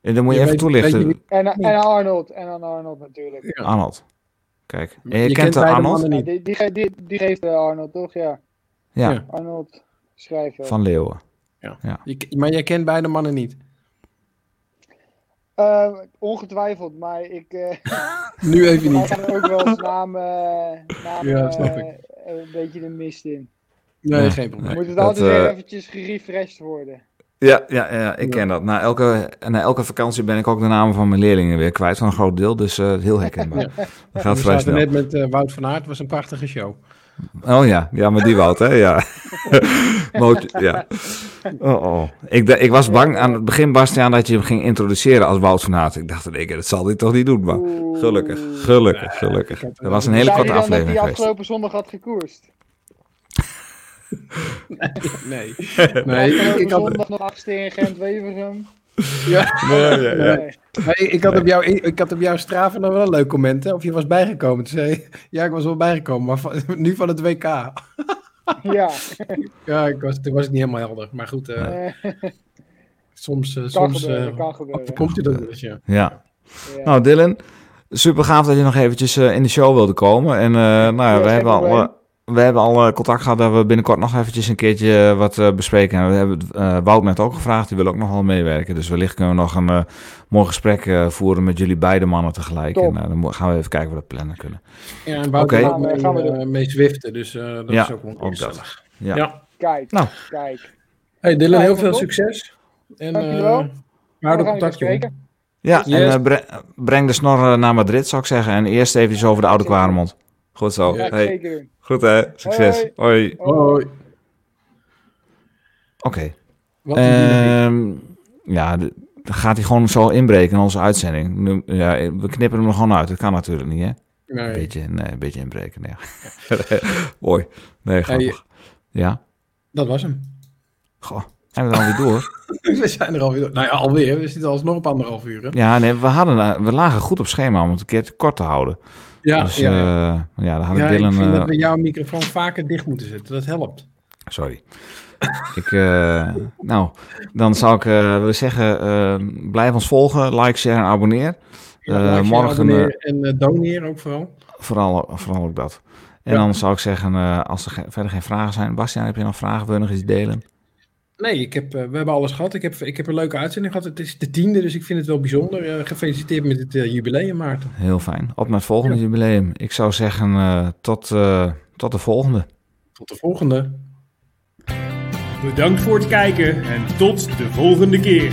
En dan moet je, je even weet, toelichten. En, en Arnold. En aan Arnold natuurlijk. Ja. Arnold. Kijk. En je, je kent, kent Arnold? Ja, die, die, die, die, geeft Arnold, toch? Ja. Ja. Arnold schrijven. Van Leeuwen. Ja. ja. Je, maar jij kent beide mannen niet? Uh, ongetwijfeld, maar ik. Uh, nu even niet. Ik ook wel eens naam, uh, naam ja, snap ik. een beetje de mist in. Nee, geen probleem. Moet het dat, altijd weer eventjes gerefreshed worden. Ja, ja, ja ik ken dat. Na elke, na elke vakantie ben ik ook de namen van mijn leerlingen weer kwijt, van een groot deel. Dus heel herkenbaar. Dat gaat vrij snel. net met Wout van Aert, was een prachtige show. Oh ja, ja, maar die Wout, hè? Ja. ja. Oh, oh. Ik, ik was bang aan het begin, Bastiaan, dat je hem ging introduceren als Wout van Aert. Ik dacht, ik, dat zal hij toch niet doen, maar gelukkig, gelukkig, gelukkig. Dat was een hele korte aflevering dat hij afgelopen zondag had gekoerst? nee. Nee. nee. Ik, ik had zondag nog achtste in Gent-Weverum. Ja. Nee, ja, ja. Nee. ik, had op jou, ik had op jouw straven nog wel een leuk comment, hè? Of je was bijgekomen. Toen zei ja, ik was wel bijgekomen, maar van, nu van het WK. ja. Ja, ik was, toen was het niet helemaal helder. Maar goed, uh, soms, uh, soms gebeuren, uh, komt je dat dus, ja. ja. Nou, Dylan, super gaaf dat je nog eventjes in de show wilde komen. En nou ja, we hebben al we hebben al eh, contact gehad dat we binnenkort nog eventjes een keertje eh, wat uh, bespreken. En we hebben uh, Wout net ook gevraagd, die wil ook nog wel meewerken. Dus wellicht kunnen we nog een uh, mooi gesprek voeren met jullie beide mannen tegelijk. Top. En dan gaan we even kijken of we dat plannen kunnen. Ja, en Wout okay. gaan, gaan we mee zwiften, dus dat ja, is ook wel. Ja. ja. Kijk, nou. kijk. Hey Dylan, heel veel succes. En Dankjewel. we houden contact, Ja, yes. en breng de snor naar Madrid, zou ik zeggen. En eerst even over de Oude Kwaremond. Goed zo. Ja, hey. zeker Goed hè, succes. Hoi. Hoi. Oké. Okay. Um, ja, dan gaat hij gewoon zo inbreken in onze uitzending. Nu, ja, we knippen hem er gewoon uit. Dat kan natuurlijk niet, hè? Nee. Een beetje, nee, een beetje inbreken. Nee. Mooi. Nee, grappig. Ja? Dat was hem. Goh. Zijn we er alweer door? we zijn er alweer door. Nou ja, alweer. We zitten alsnog op anderhalf uur. Hè? Ja, nee, we, hadden, we lagen goed op schema om het een keer kort te houden. Ja, dus, ja, ja. Uh, ja, dan had ik Dylan... ik vind uh, dat we jouw microfoon vaker dicht moeten zetten. Dat helpt. Sorry. ik, uh, nou, dan zou ik willen zeggen, blijf ons volgen, like, share en abonneer. Ja, like, morgen... Abonneer en doneer ook vooral. Vooral, vooral ook dat. En ja. dan zou ik zeggen, als er ge verder geen vragen zijn. Bastiaan, heb je nog vragen? Wil je nog iets delen? Nee, ik heb, uh, we hebben alles gehad. Ik heb, ik heb een leuke uitzending gehad. Het is de tiende, dus ik vind het wel bijzonder. Uh, gefeliciteerd met het uh, jubileum, Maarten. Heel fijn. Op naar het volgende ja. jubileum. Ik zou zeggen, tot, tot de volgende. Tot de volgende. Bedankt voor het kijken en tot de volgende keer.